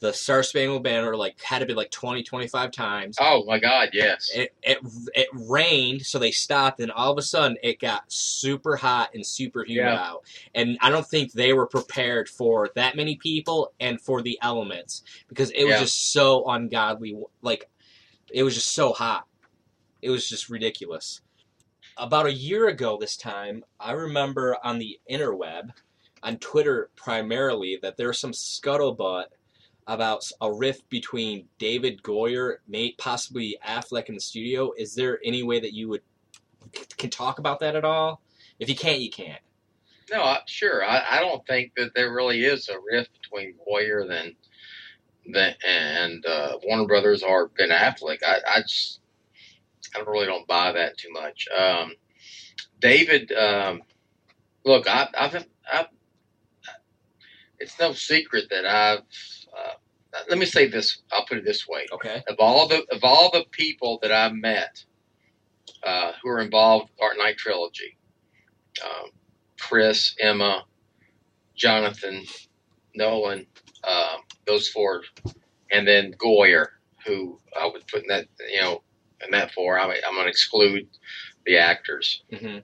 The Star Spangled Banner like had to be like 20, 25 times. Oh my God, yes. It, it it rained, so they stopped, and all of a sudden it got super hot and super humid Yeah. out. And I don't think they were prepared for that many people and for the elements because it was just so ungodly. Like it was just so hot. It was just ridiculous. About a year ago, this time, I remember on the interweb, on Twitter primarily, that there's some scuttlebutt about a rift between David Goyer, Nate, possibly Affleck in the studio. Is there any way that you would can talk about that at all? If you can't, you can't. No, I, sure. I, I don't think that there really is a rift between Goyer than and uh, Warner Brothers or Ben Affleck. I, I just I really don't buy that too much. Um, David, um, look, I, I've, I've it's no secret that I've. Uh, let me say this. I'll put it this way: Okay. of all the of all the people that I've met uh, who are involved with Dark Knight trilogy, um, Chris, Emma, Jonathan, Nolan, um, those four, and then Goyer, who I would put in that you know in that four. I'm, I'm going to exclude the actors. hmm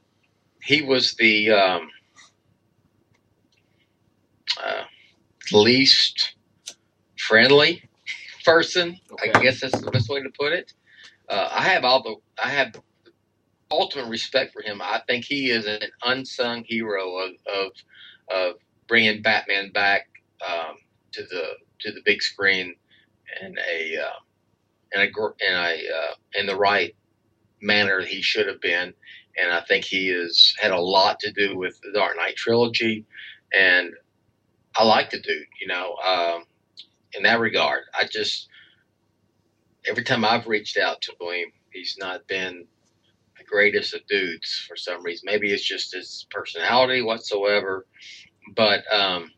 He was the um, uh, least friendly person. Okay. I guess that's the best way to put it. Uh, I have all the I have ultimate respect for him. I think he is an unsung hero of of, of bringing Batman back um, to the to the big screen in a uh, in a in a uh, in the right manner he should have been, and I think he has had a lot to do with the Dark Knight trilogy, and I like the dude, you know, um, in that regard. I just every time I've reached out to him, he's not been the greatest of dudes for some reason. Maybe it's just his personality whatsoever, but um,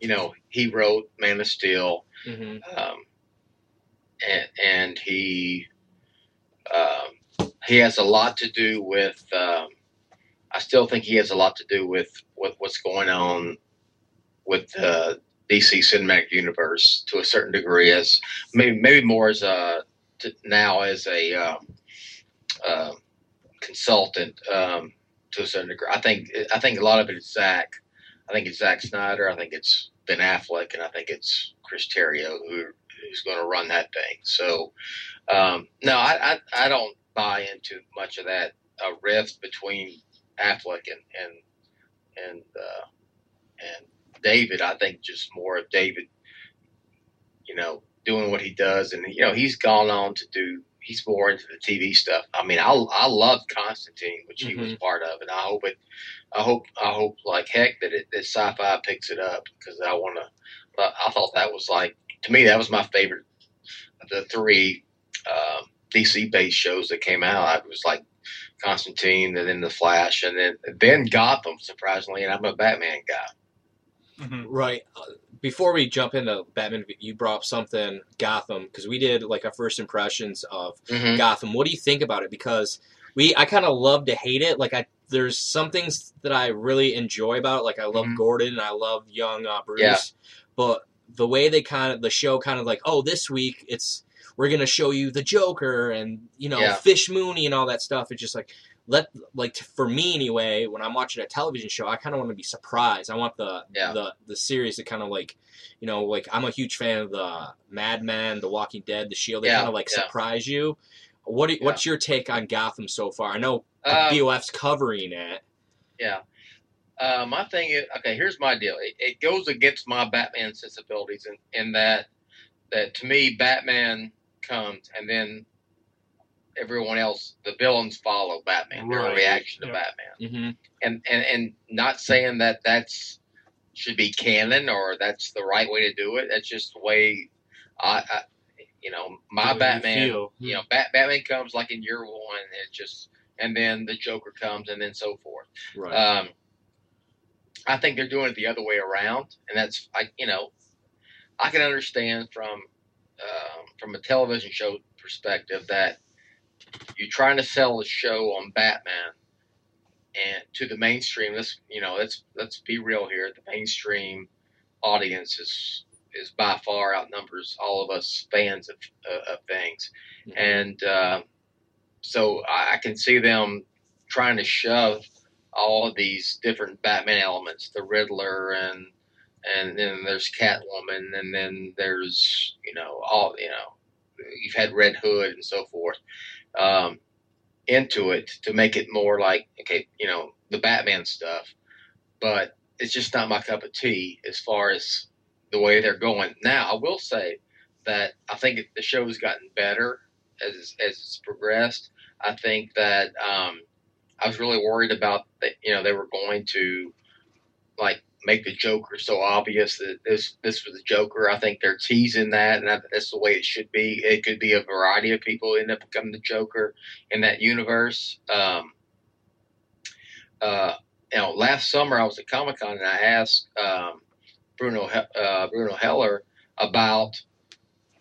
you know, he wrote Man of Steel, hmm um, and he um, he has a lot to do with. Um, I still think he has a lot to do with with what's going on with the DC cinematic universe to a certain degree, as maybe maybe more as a now as a um, uh, consultant um, to a certain degree. I think I think a lot of it is Zach. I think it's Zack Snyder. I think it's Ben Affleck, and I think it's Chris Terrio who who's going to run that thing. So um, no, I, I I don't buy into much of that uh, rift between Affleck and and and uh, and David. I think just more of David, you know, doing what he does, and you know he's gone on to do. He's more into the TV stuff. I mean, I I love Constantine, which he was part of, and I hope it. I hope I hope like heck that it that Syfy picks it up because I want to. I thought that was like to me that was my favorite of the three um, DC based shows that came out. I was like Constantine, and then The Flash, and then then Gotham. Surprisingly, and I'm a Batman guy. hmm Right. Uh, Before we jump into Batman, you brought up something Gotham because we did like our first impressions of Mm-hmm. Gotham. What do you think about it? Because we, I kind of love to hate it. Like I, there's some things that I really enjoy about it. Like I love Mhm. Gordon and I love young uh, Bruce. Yeah. But the way they kind of the show kind of like, oh, this week it's we're gonna show you the Joker and you know Yeah. Fish Mooney and all that stuff. It's just like let like t- for me anyway. When I'm watching a television show, I kind of want to be surprised. I want the Yeah. the the series to kind of like. You know, like I'm a huge fan of the Mad Men, The Walking Dead, The Shield. They Yeah, kind of like yeah. surprise you. What do, what's your take on Gotham so far? I know Um, BOF's covering it. Yeah. Uh, my thing is okay. Here's my deal. It, it goes against my Batman sensibilities in, in that that to me Batman comes and then everyone else, the villains follow Batman. Their Right. reaction to Yeah. Batman, Mm-hmm. and and and not saying that that's should be canon or that's the right way to do it. That's just the way I, I you know, my Batman you know, Bat- Batman comes like in year one, and it just, and then the Joker comes, and then so forth. Right. Um, I think they're doing it the other way around, and that's, I, you know, I can understand from um, from a television show perspective that you're trying to sell a show on Batman and to the mainstream. Let's, you know, let's let's be real here. The mainstream audience is is by far outnumbers all of us fans of uh, of things Mhm. and uh, so I, I can see them trying to shove all these different Batman elements, the Riddler, and and then there's Catwoman, and then there's you know all you know you've had Red Hood and so forth um, into it to make it more like okay you know the Batman stuff, but it's just not my cup of tea as far as the way they're going now. I will say that I think the show's gotten better as as it's progressed. I think that um, I was really worried about that. You know, they were going to like make the Joker so obvious that this this was the Joker. I think they're teasing that, and that, that's the way it should be. It could be a variety of people end up becoming the Joker in that universe. Um, uh, you know, last summer I was at Comic Con and I asked um, Bruno uh, Bruno Heller about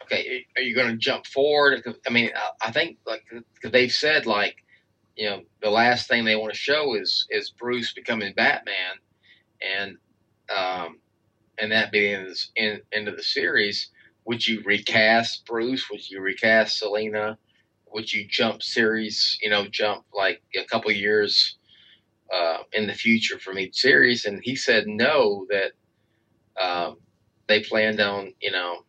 okay, are you going to jump forward? I mean, I, I think like they've said like, you know, the last thing they want to show is is Bruce becoming Batman, and um, and that being in, in into the series. Would you recast Bruce? Would you recast Selina? Would you jump series? You know, jump like a couple years uh, in the future from each series? And he said no. That um, they planned on you know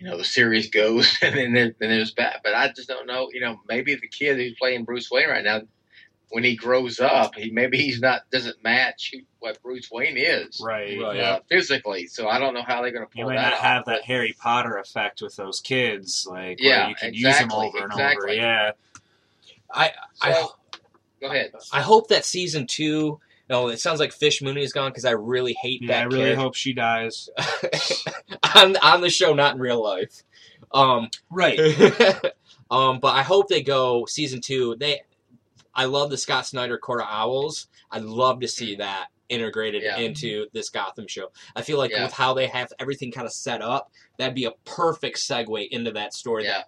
you know the series goes, and then there, then there's Bat. But I just don't know. You know, maybe the kid who's playing Bruce Wayne right now, when he grows up, he maybe he's not doesn't match what Bruce Wayne is Right. Right. uh, physically. So I don't know how they're going to You pull may that not off. have that Harry Potter effect with those kids, like Yeah, where you can use them over and exactly. over. Yeah. I I, go ahead. I hope that season two. No, it sounds like Fish Mooney is gone because I really hate that. Yeah, I really kid hope she dies. on on the show, not in real life. Um, Right. um, but I hope they go season two. They, I love the Scott Snyder Court of Owls. I'd love to see that integrated Yeah. into this Gotham show. I feel like Yeah. with how they have everything kind of set up, that'd be a perfect segue into that story. Yeah.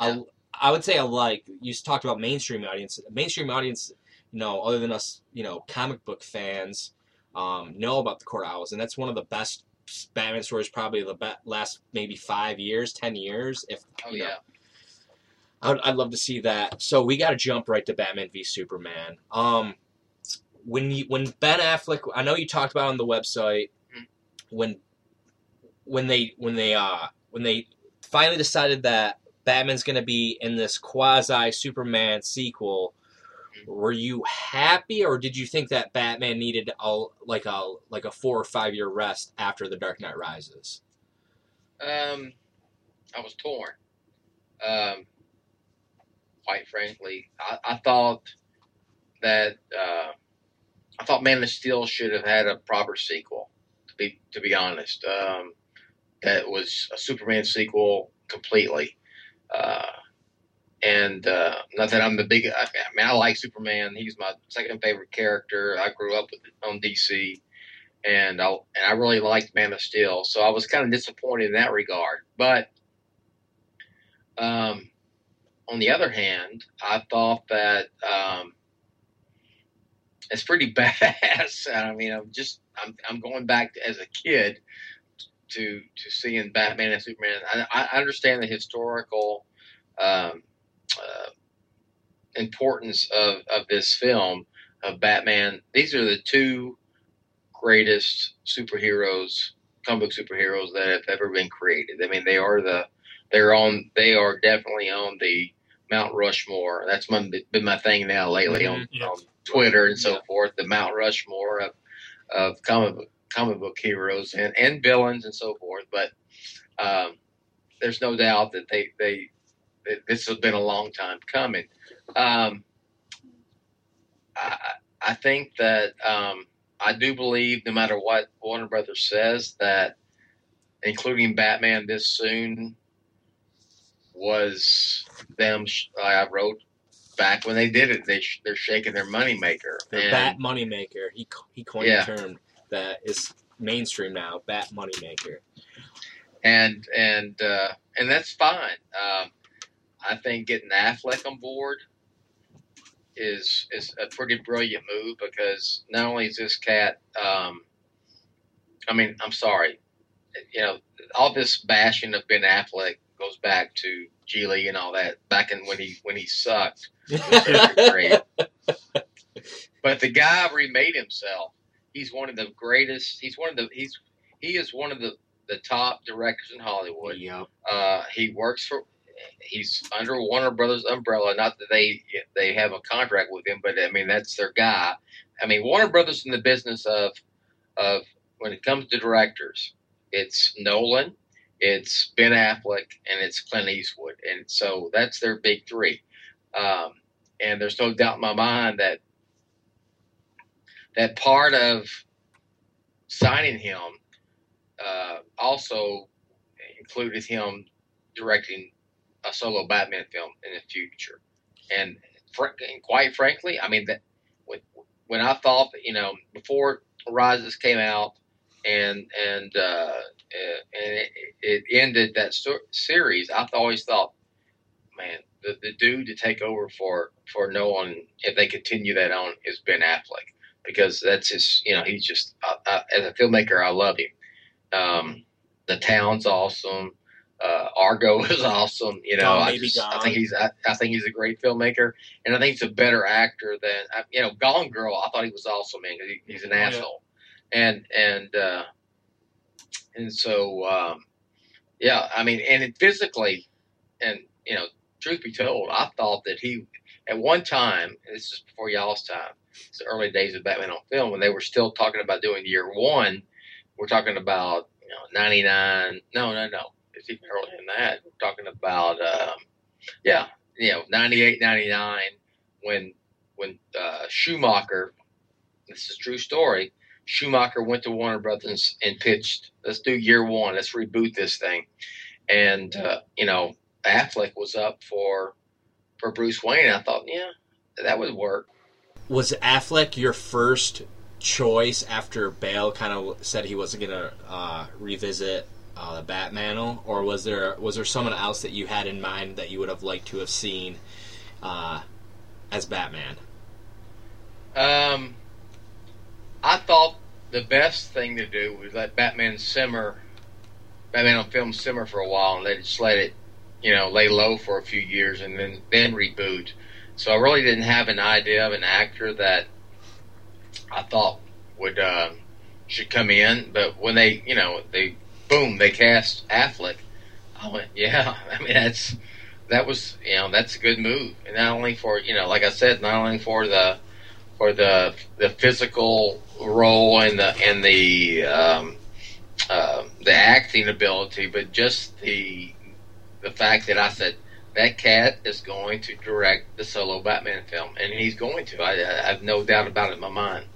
That I, I would say I like. You talked about mainstream audience. Mainstream audience, you know, other than us, you know, comic book fans, um, know about the Court Owls, and that's one of the best Batman stories probably the be- last maybe five years, ten years, if Oh you know, yeah. I'd, I'd love to see that. So we got to jump right to Batman v Superman. Um, when you when Ben Affleck, I know you talked about on the website Mhm. when when they when they uh when they finally decided that Batman's going to be in this quasi Superman sequel. Were you happy, or did you think that Batman needed a like a like a four or five year rest after The Dark Knight Rises? Um, I was torn. Um, quite frankly, I, I thought that uh, I thought Man of Steel should have had a proper sequel. To be to be honest, um, that was a Superman sequel completely. Uh, and uh, not that I'm the big. I, mean, I like Superman. He's my second favorite character. I grew up with on DC and I and I really liked Man of Steel, so I was kind of disappointed in that regard. But um, on the other hand, I thought that um, it's pretty badass. I mean, I'm just I'm I'm going back to, as a kid to to seeing Batman and Superman. I, I understand the historical um, importance of of this film of Batman. These are the two greatest superheroes, comic book superheroes that have ever been created. I mean, they are the they're on they are definitely on the Mount Rushmore. That's my, been my thing now lately on, yeah. on Twitter and so Yeah. forth. The Mount Rushmore of of comic book, comic book heroes and, and villains and so forth. But um, there's no doubt that they they this has been a long time coming. Um, I I think that um, I do believe, no matter what Warner Brothers says, that including Batman this soon was them. I wrote back when they did it. They sh- they're shaking their moneymaker. The Bat Moneymaker. He he coined Yeah. a term that is mainstream now. Bat Moneymaker. and and uh, and that's fine. Um, I think getting Affleck on board is is a pretty brilliant move because not only is this cat, um, I mean, I'm sorry, you know, all this bashing of Ben Affleck goes back to Gigli and all that back in when he when he sucked. But the guy remade himself. He's one of the greatest. He's one of the. He's he is one of the the top directors in Hollywood. Yep. Uh, he works for. He's under Warner Brothers umbrella. Not that they they have a contract with him, but I mean that's their guy. I mean Warner Brothers in the business of of when it comes to directors, it's Nolan, it's Ben Affleck, and it's Clint Eastwood, and so that's their big three. Um, and there's no doubt in my mind that that part of signing him uh, also included him directing a solo Batman film in the future. And, fr- and quite frankly, I mean that when, when I thought you know before Rises came out and and uh, uh, and it, it ended that series, I always thought, man, the, the dude to take over for for Nolan if they continue that on is Ben Affleck because that's his. You know, he's just uh, uh, as a filmmaker, I love him. Um, the town's awesome. Uh, Argo is awesome. You know, I, just, I think he's I, I think he's a great filmmaker, and I think he's a better actor than you know. Gone Girl, I thought he was awesome, man. he, he's an yeah. asshole, and and uh, and so um, Yeah, I mean, and it physically, and you know, truth be told, I thought that he, at one time, this is before y'all's time, it's the early days of Batman on film when they were still talking about doing year one. We're talking about you know ninety nine. No, no, no. It's even earlier than that. We're talking about um, yeah, you know, 98, 99, when when uh, Schumacher. This is a true story. Schumacher went to Warner Brothers and pitched, let's do year one, let's reboot this thing. And, uh, you know, Affleck was up for for Bruce Wayne. I thought, yeah, that would work. Was Affleck your first choice after Bale kind of said he wasn't going to uh, revisit uh, the Batman, or was there was there someone else that you had in mind that you would have liked to have seen uh, as Batman? Um, I thought the best thing to do was let Batman simmer, Batman on film simmer for a while, and let it, just let it, you know, lay low for a few years, and then then reboot. So I really didn't have an idea of an actor that I thought would uh, should come in, but when they, you know, they boom, they cast Affleck. I went, yeah. I mean, that's that was, you know, that's a good move, and not only for, you know, like I said, not only for the for the the physical role and the and the um, uh, the acting ability, but just the the fact that I said that cat is going to direct the solo Batman film, and he's going to. I, I have no doubt about it in my mind.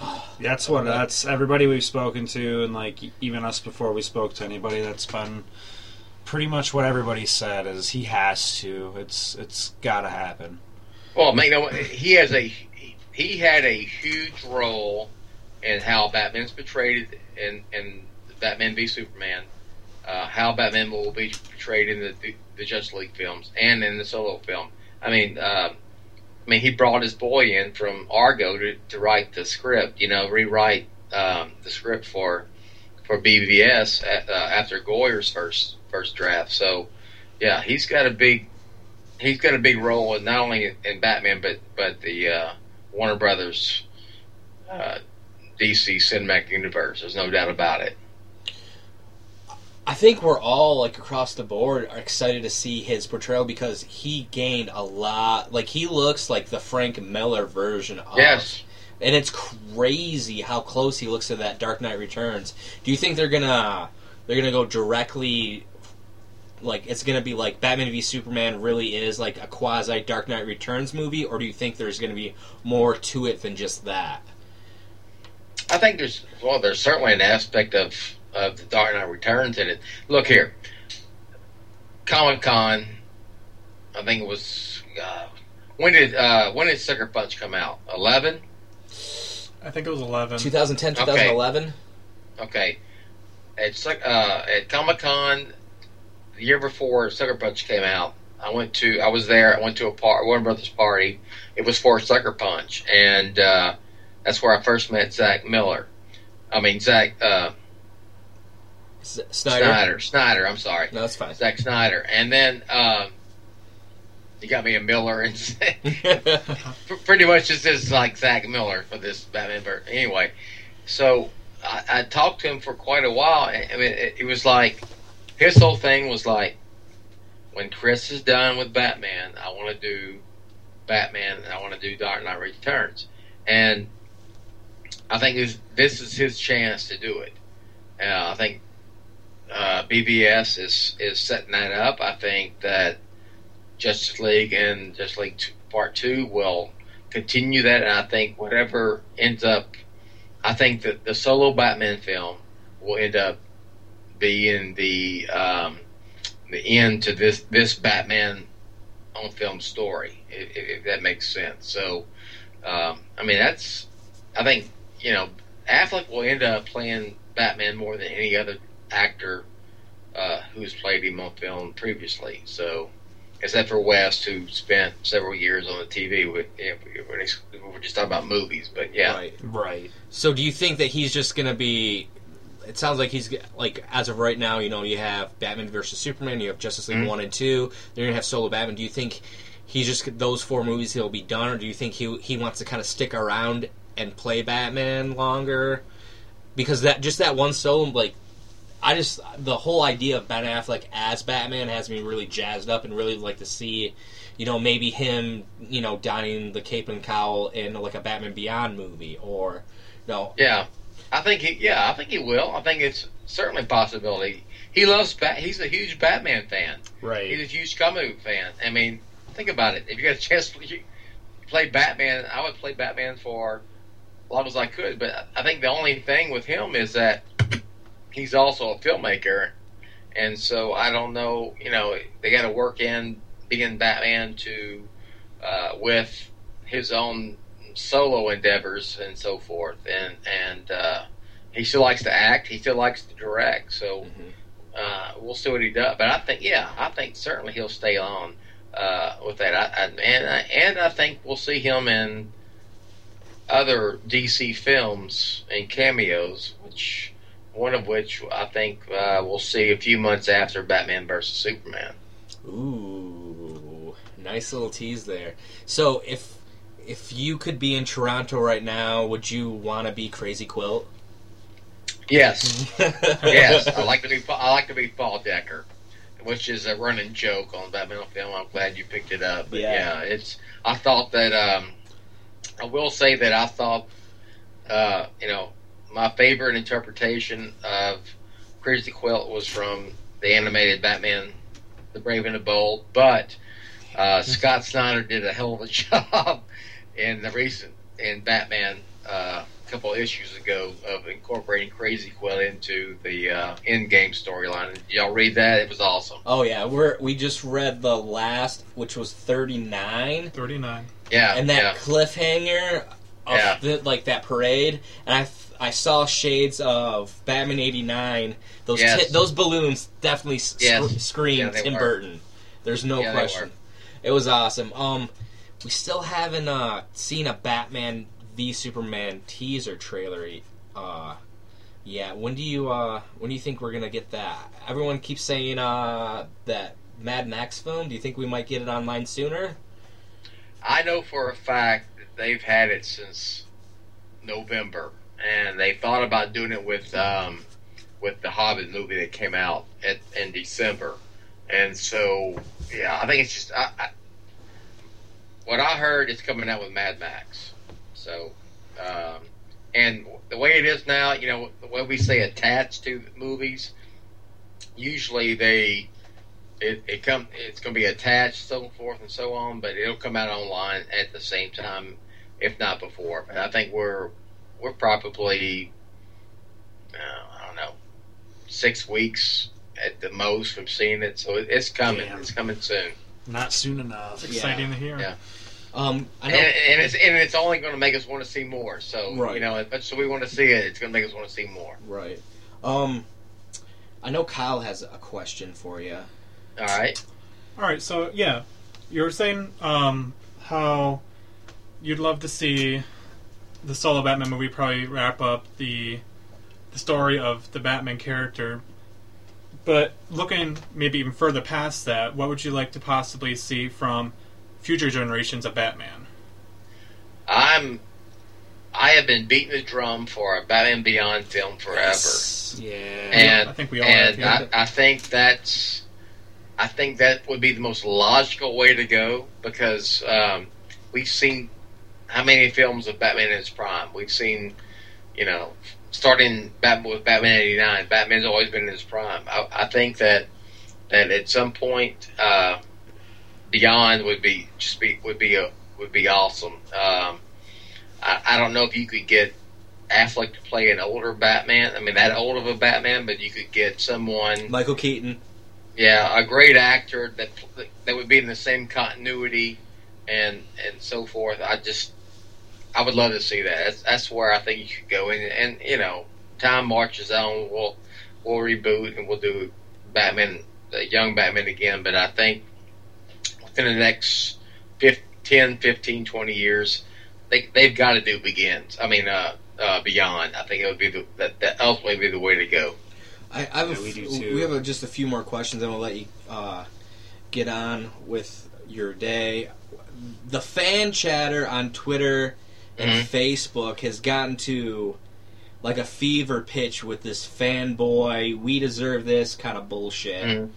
That's what that's everybody we've spoken to, and like even us before we spoke to anybody. That's been pretty much what everybody said is he has to. It's it's got to happen. Well, you know, he has a he had a huge role in how Batman's portrayed in in Batman v Superman, uh, how Batman will be portrayed in the the Justice League films and in the solo film. I mean, uh, I mean, he brought his boy in from Argo to, to write the script. You know, rewrite um, the script for for BVS at, uh, after Goyer's first first draft. So, yeah, he's got a big he's got a big role in not only in Batman but but the uh, Warner Brothers uh, DC cinematic universe. There's no doubt about it. I think we're all like across the board are excited to see his portrayal because he gained a lot. Like he looks like the Frank Miller version of Yes. and it's crazy how close he looks to that Dark Knight Returns. Do you think they're gonna they're gonna go directly like it's gonna be like Batman v Superman really is like a quasi Dark Knight Returns movie, or do you think there's gonna be more to it than just that? I think there's well, there's certainly an aspect of of the Dark Knight Returns in it. Look here, Comic Con. I think it was uh, when did uh, when did Sucker Punch come out? Eleven. I think it was 11. 2010, Okay. 2011. Okay, at Suck- uh, at Comic Con the year before Sucker Punch came out, I went to I was there. I went to a par- Warner Brothers party. It was for Sucker Punch, and uh, that's where I first met Zach Miller. I mean Zach uh, S- Snyder. Snyder. Snyder. I'm sorry, No, that's fine. Zack Snyder. And then um, he got me a Miller, and pretty much just is like Zach Miller for this Batman. Ver- anyway, so I, I talked to him for quite a while. I mean, it, it was like his whole thing was like, when Chris is done with Batman, I want to do Batman, and I want to do Dark Knight Returns, and I think this, this is his chance to do it. Uh, I think uh, BVS is is setting that up. I think that Justice League and Justice League two, Part Two will continue that, and I think whatever ends up, I think that the solo Batman film will end up being the um, the end to this this Batman on film story, if, if that makes sense. So, um, I mean, that's I think you know Affleck will end up playing Batman more than any other actor uh, who's played him on film previously. So, except for West, who spent several years on the TV with, you know, we're just talking about movies. But yeah, Right. Right. So do you think that he's just gonna be? It sounds like he's like as of right now. You know, you have Batman versus Superman. You have Justice League Mhm. one and two. Then you're gonna have solo Batman. Do you think he's just those four movies he'll be done, or do you think he he wants to kind of stick around and play Batman longer? Because that just that one solo like I just the whole idea of Ben Affleck as Batman has me really jazzed up and really like to see, you know, maybe him, you know, donning the cape and cowl in like a Batman Beyond movie or, you know, Yeah, I think he. Yeah, I think he will. I think it's certainly a possibility. He loves Bat. He's a huge Batman fan. Right. He's a huge comic book fan. I mean, think about it. If you got a chance to play Batman, I would play Batman for as long as I could. But I think the only thing with him is that he's also a filmmaker, and so I don't know. You know, they got to work in being Batman to uh, with his own solo endeavors and so forth. And and uh, he still likes to act. He still likes to direct. So Mhm. uh, we'll see what he does. But I think, yeah, I think certainly he'll stay on uh, with that. I, I, and I, and I think we'll see him in other DC films and cameos, which one of which I think uh, we'll see a few months after Batman versus Superman. Ooh, nice little tease there. So if if you could be in Toronto right now, would you want to be Crazy Quilt? Yes, yes, I like to be I like to be Paul Decker, which is a running joke on Batman film. I'm glad you picked it up. But Yeah. yeah, it's. I thought that. Um, I will say that I thought, uh, you know, my favorite interpretation of Crazy Quilt was from the animated Batman, The Brave and the Bold. But uh, Scott Snyder did a hell of a job in the recent in Batman. Uh, a couple of issues ago of incorporating Crazy Quilt into the uh, Endgame storyline. Y'all read that? It was awesome. oh yeah, we're we just read the last, which was thirty nine. Thirty nine. Yeah, and that yeah. cliffhanger Yeah. the, like that parade, and I f- I saw shades of Batman eighty nine. Those Yes. ti- those balloons definitely s- Yes. sc- scream Yeah, Tim were. Burton. There's no Yeah, question. It was awesome. Um, we still haven't uh, seen a Batman v Superman teaser trailer. Uh, yeah. When do you uh, when do you think we're gonna get that? Everyone keeps saying uh, that Mad Max film. Do you think we might get it online sooner? I know for a fact that they've had it since November, and they thought about doing it with um, with the Hobbit movie that came out at, in December, and so yeah, I think it's just I, I, what I heard is coming out with Mad Max. So, um, and the way it is now, you know, way we say attached to movies, usually they it, it come it's going to be attached so forth and so on but it'll come out online at the same time if not before but i think we're we're probably uh, i don't know six weeks at the most from seeing it so it's coming Damn. it's coming soon Not soon enough. It's exciting to hear. Yeah. Um, I and, know. and it's and it's only going to make us want to see more so Right. you know as much as we want to see it it's going to make us want to see more Right. Um, I know Kyle has a question for you. all right All right, so yeah, you were saying um, how you'd love to see the solo Batman movie probably wrap up the the story of the Batman character. But looking maybe even further past that, what would you like to possibly see from future generations of Batman? i'm i have been beating the drum for a batman beyond film forever Yes. Yeah. And I think we all and have. I, I think that's I think that would be the most logical way to go because um, we've seen how many films of Batman in his prime. We've seen, you know, starting Batman with Batman eighty nine. Batman's always been in his prime. I, I think that that at some point, uh, Beyond would be just be would be a would be awesome. Um, I, I don't know if you could get Affleck to play an older Batman. I mean, that old of a Batman, but you could get someone, Michael Keaton. yeah, a great actor that that would be in the same continuity and and so forth. I just, I would love to see that. That's, that's where I think you should go. And and you know, time marches on. We'll we'll reboot and we'll do Batman, the young Batman again. But I think within the next 15, 10, 15, 20 years, they they've got to do begins. I mean, uh, uh, beyond. I think it would be the that, that ultimately be the way to go. I, I have Yeah, a we f- do too. we have a, just a few more questions, and we'll let you uh, get on with your day. The fan chatter on Twitter and Mhm. Facebook has gotten to like a fever pitch with this fanboy, we deserve this kind of bullshit. Mhm.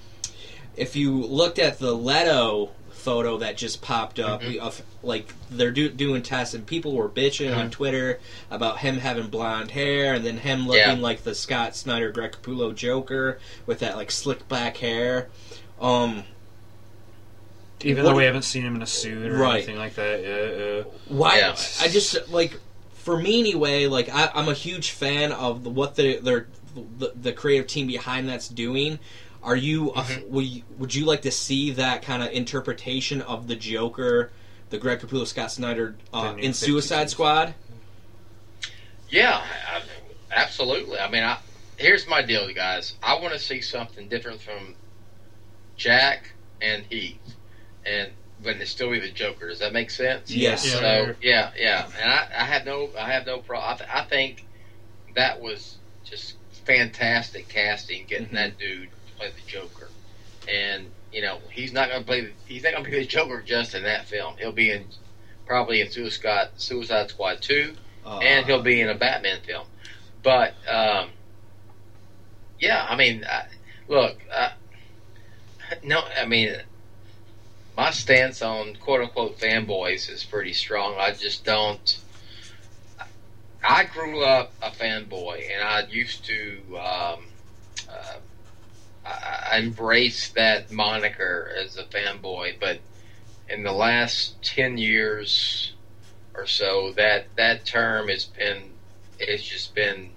If you looked at the Leto photo that just popped up, Mhm. of like they're do, doing tests and people were bitching on Mhm. Twitter about him having blonde hair and then him looking Yeah. like the Scott Snyder Greg Capullo Joker with that like slick back hair. Um, Even What- though we haven't seen him in a suit or Right. anything like that. Yeah, uh, Why? Yeah. I just like for me anyway. Like I, I'm a huge fan of the, what the, their the the creative team behind that's doing. Are you? a f- Mhm. would, you would you like to see that kind of interpretation of the Joker, the Greg Capullo, Scott Snyder uh, in Suicide Squad? Yeah, I, absolutely. I mean, I, here's my deal, you guys. I want to see something different from Jack and Heath, and but it still be the Joker. Does that make sense? Yes. Yeah. So yeah, yeah, and I, I have no, I have no problem. I, th- I think that was just fantastic casting, getting Mhm. that dude to play the Joker, and you know he's not going to play, the, he's not going to be the Joker just in that film. He'll be in probably in Suicide Suicide Squad two Uh, and he'll be in a Batman film. But um, yeah, I mean, I, look, uh, no, I mean, my stance on quote unquote fanboys is pretty strong. I just don't. I grew up a fanboy, and I used to. Um, uh, I, embraced that moniker as a fanboy, but in the last ten years, or so that that term has been it's just been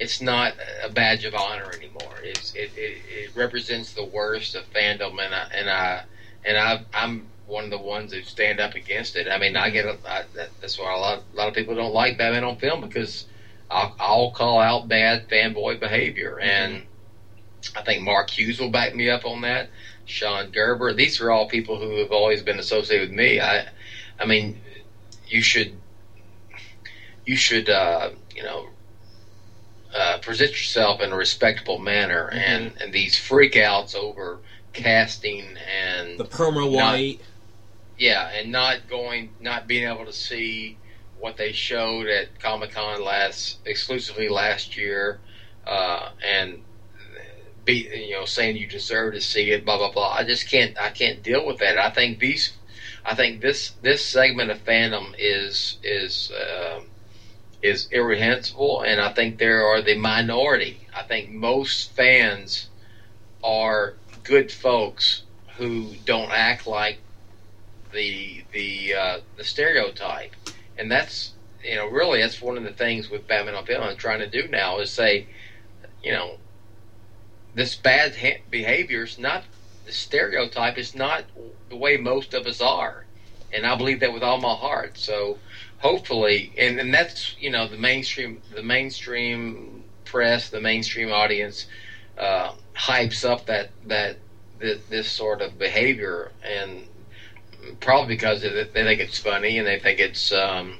it's not a badge of honor anymore it's it, it, it represents the worst of fandom and I and I and I I'm one of the ones who stand up against it. I mean I get a, I, that, that's why a lot a lot of people don't like Batman on film because I'll, I'll call out bad fanboy behavior. And I think Mark Hughes will back me up on that. Sean Gerber. These are all people who have always been associated with me. I I mean you should you should uh, you know uh, present yourself in a respectable manner and and these freakouts over casting and the Perma White. yeah and not going not being able to see what they showed at Comic Con last exclusively last year uh, and be you know saying you deserve to see it blah blah blah I just can't I can't deal with that I think these I think this this segment of fandom is is um is irrehensible, and I think there are the minority. I think most fans are good folks who don't act like the the uh, the stereotype, and that's you know really that's one of the things with Batman on film I'm trying to do now is say, you know, this bad ha- behavior is not the stereotype It's not the way most of us are, and I believe that with all my heart. So hopefully, and, and that's you know the mainstream the mainstream press, the mainstream audience uh, hypes up that that this, this sort of behavior, and probably because they think it's funny and they think it's um,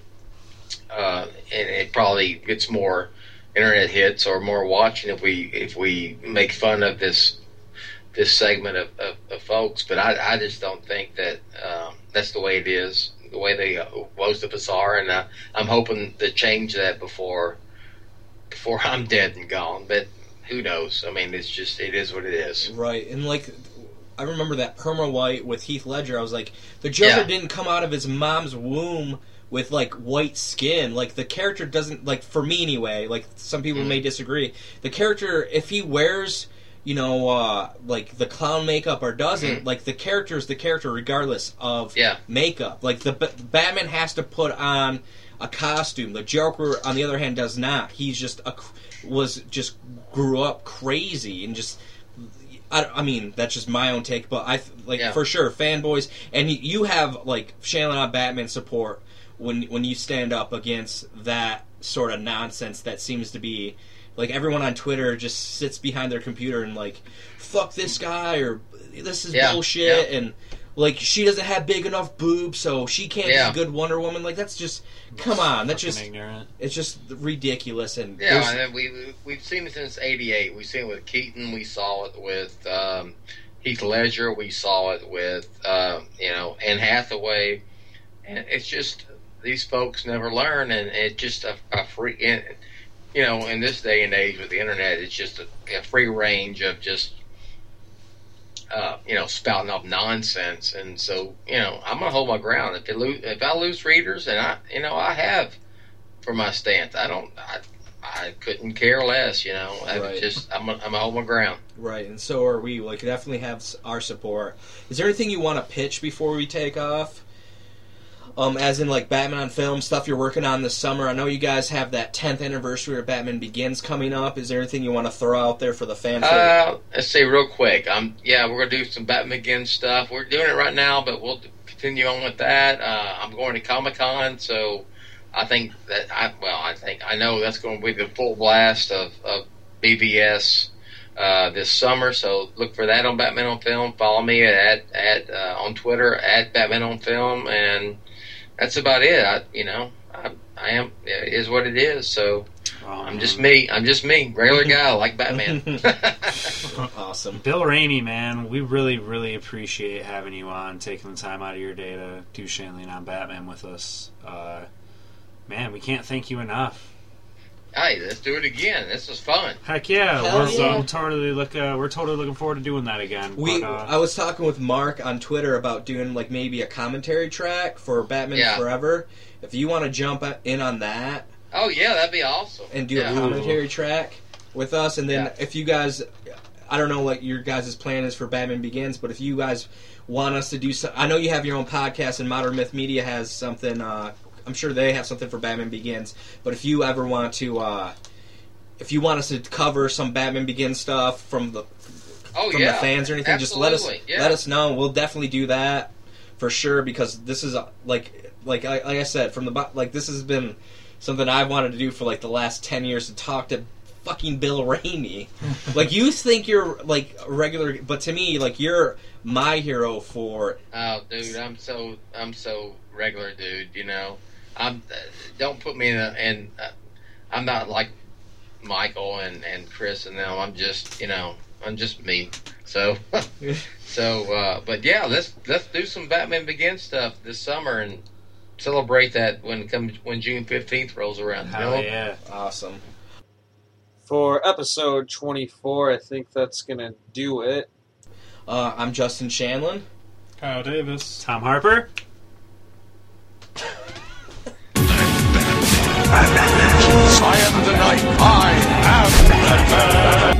uh, and it probably gets more internet hits or more watching if we if we make fun of this this segment of, of, of folks. But I, I just don't think that um, that's the way it is, the way they most of us are, and uh, I'm hoping to change that before before I'm dead and gone. But who knows? I mean, it's just it is what it is. Right, and like I remember that Perma White with Heath Ledger. I was like, the Joker Yeah. didn't come out of his mom's womb with like white skin. Like the character doesn't like for me anyway. Like some people Mhm. may disagree. The character, if he wears, you know, uh, like the clown makeup or doesn't, Mhm. like the character is the character regardless of Yeah. makeup. Like the B- Batman has to put on a costume. The Joker, on the other hand, does not. He's just a was just grew up crazy and just. I, I mean, that's just my own take, but I like Yeah. for sure fanboys, and you have like Shailen on Batman support when when you stand up against that sort of nonsense that seems to be like everyone on Twitter just sits behind their computer and like fuck this guy or this is Yeah, bullshit and like she doesn't have big enough boobs so she can't Yeah. be a good Wonder Woman like that's just come on that's just ignorant. it's just ridiculous and Yeah, and we we- we've seen it since '88. We've seen it with Keaton. We saw it with um, Heath Ledger. We saw it with um, you know Anne Hathaway, and it's just these folks never learn, and it's just a, a free. And you know, in this day and age with the internet, it's just a, a free range of just, uh, you know, spouting off nonsense. And so, you know, I'm gonna hold my ground. If lose, if I lose readers, and I, you know, I have for my stance. I don't, I, I couldn't care less. You know, I Right. just, I'm, I'm gonna hold my ground. Right, and so are we. Like, definitely have our support. Is there anything you want to pitch before we take off? Um, as in like Batman on film stuff you're working on this summer. I know you guys have that 10th anniversary of Batman Begins coming up. Is there anything you want to throw out there for the fans? Uh, let's see, real quick. Um, yeah, we're gonna do some Batman Begins stuff. We're doing it right now, but we'll continue on with that. Uh, I'm going to Comic Con, so I think that I well, I think I know that's going to be the full blast of of BVS uh, this summer. So look for that on Batman on Film. Follow me at at uh, on Twitter at Batman on Film, and that's about it. I, you know, I, I am it is what it is. So Oh, I'm man. just me. I'm just me, regular guy like Batman. awesome. Bill Ramey, man, we really, really appreciate having you on, taking the time out of your day to do Shanley on Batman with us. Uh, man, we can't thank you enough. Hey, let's do it again. This was fun. Heck yeah, Hell we're, yeah. we're totally look. Uh, we're totally looking forward to doing that again. We, but, uh, I was talking with Mark on Twitter about doing like maybe a commentary track for Batman Yeah. Forever. If you want to jump in on that, Oh yeah, that'd be awesome. and do yeah. a commentary track with us. And then Yeah. if you guys, I don't know what your guys' plan is for Batman Begins, but if you guys want us to do some, I know you have your own podcast, and Modern Myth Media has something. Uh, I'm sure they have something for Batman Begins. But if you ever want to, uh, if you want us to cover some Batman Begins stuff from the Oh from yeah, the fans or anything, just let us yeah. let us know. We'll definitely do that for sure because this is uh, like like I, like I said from the like this has been something I've wanted to do for like the last ten years to talk to fucking Bill Ramey. like you think you're like a regular, but to me like you're my hero for Oh, dude, I'm so I'm so regular, dude. You know, I'm. Uh, don't put me in. A, in uh, I'm not like Michael and and Chris and them. I'm just you know I'm just me. So so uh, but yeah, let's let's do some Batman Begins stuff this summer and celebrate that when it comes when June fifteenth rolls around. You know? yeah. awesome. For episode 24, I think that's going to do it. Uh, I'm Justin Shanlin. Kyle Davis. Tom Harper. I am the knight. I am Batman.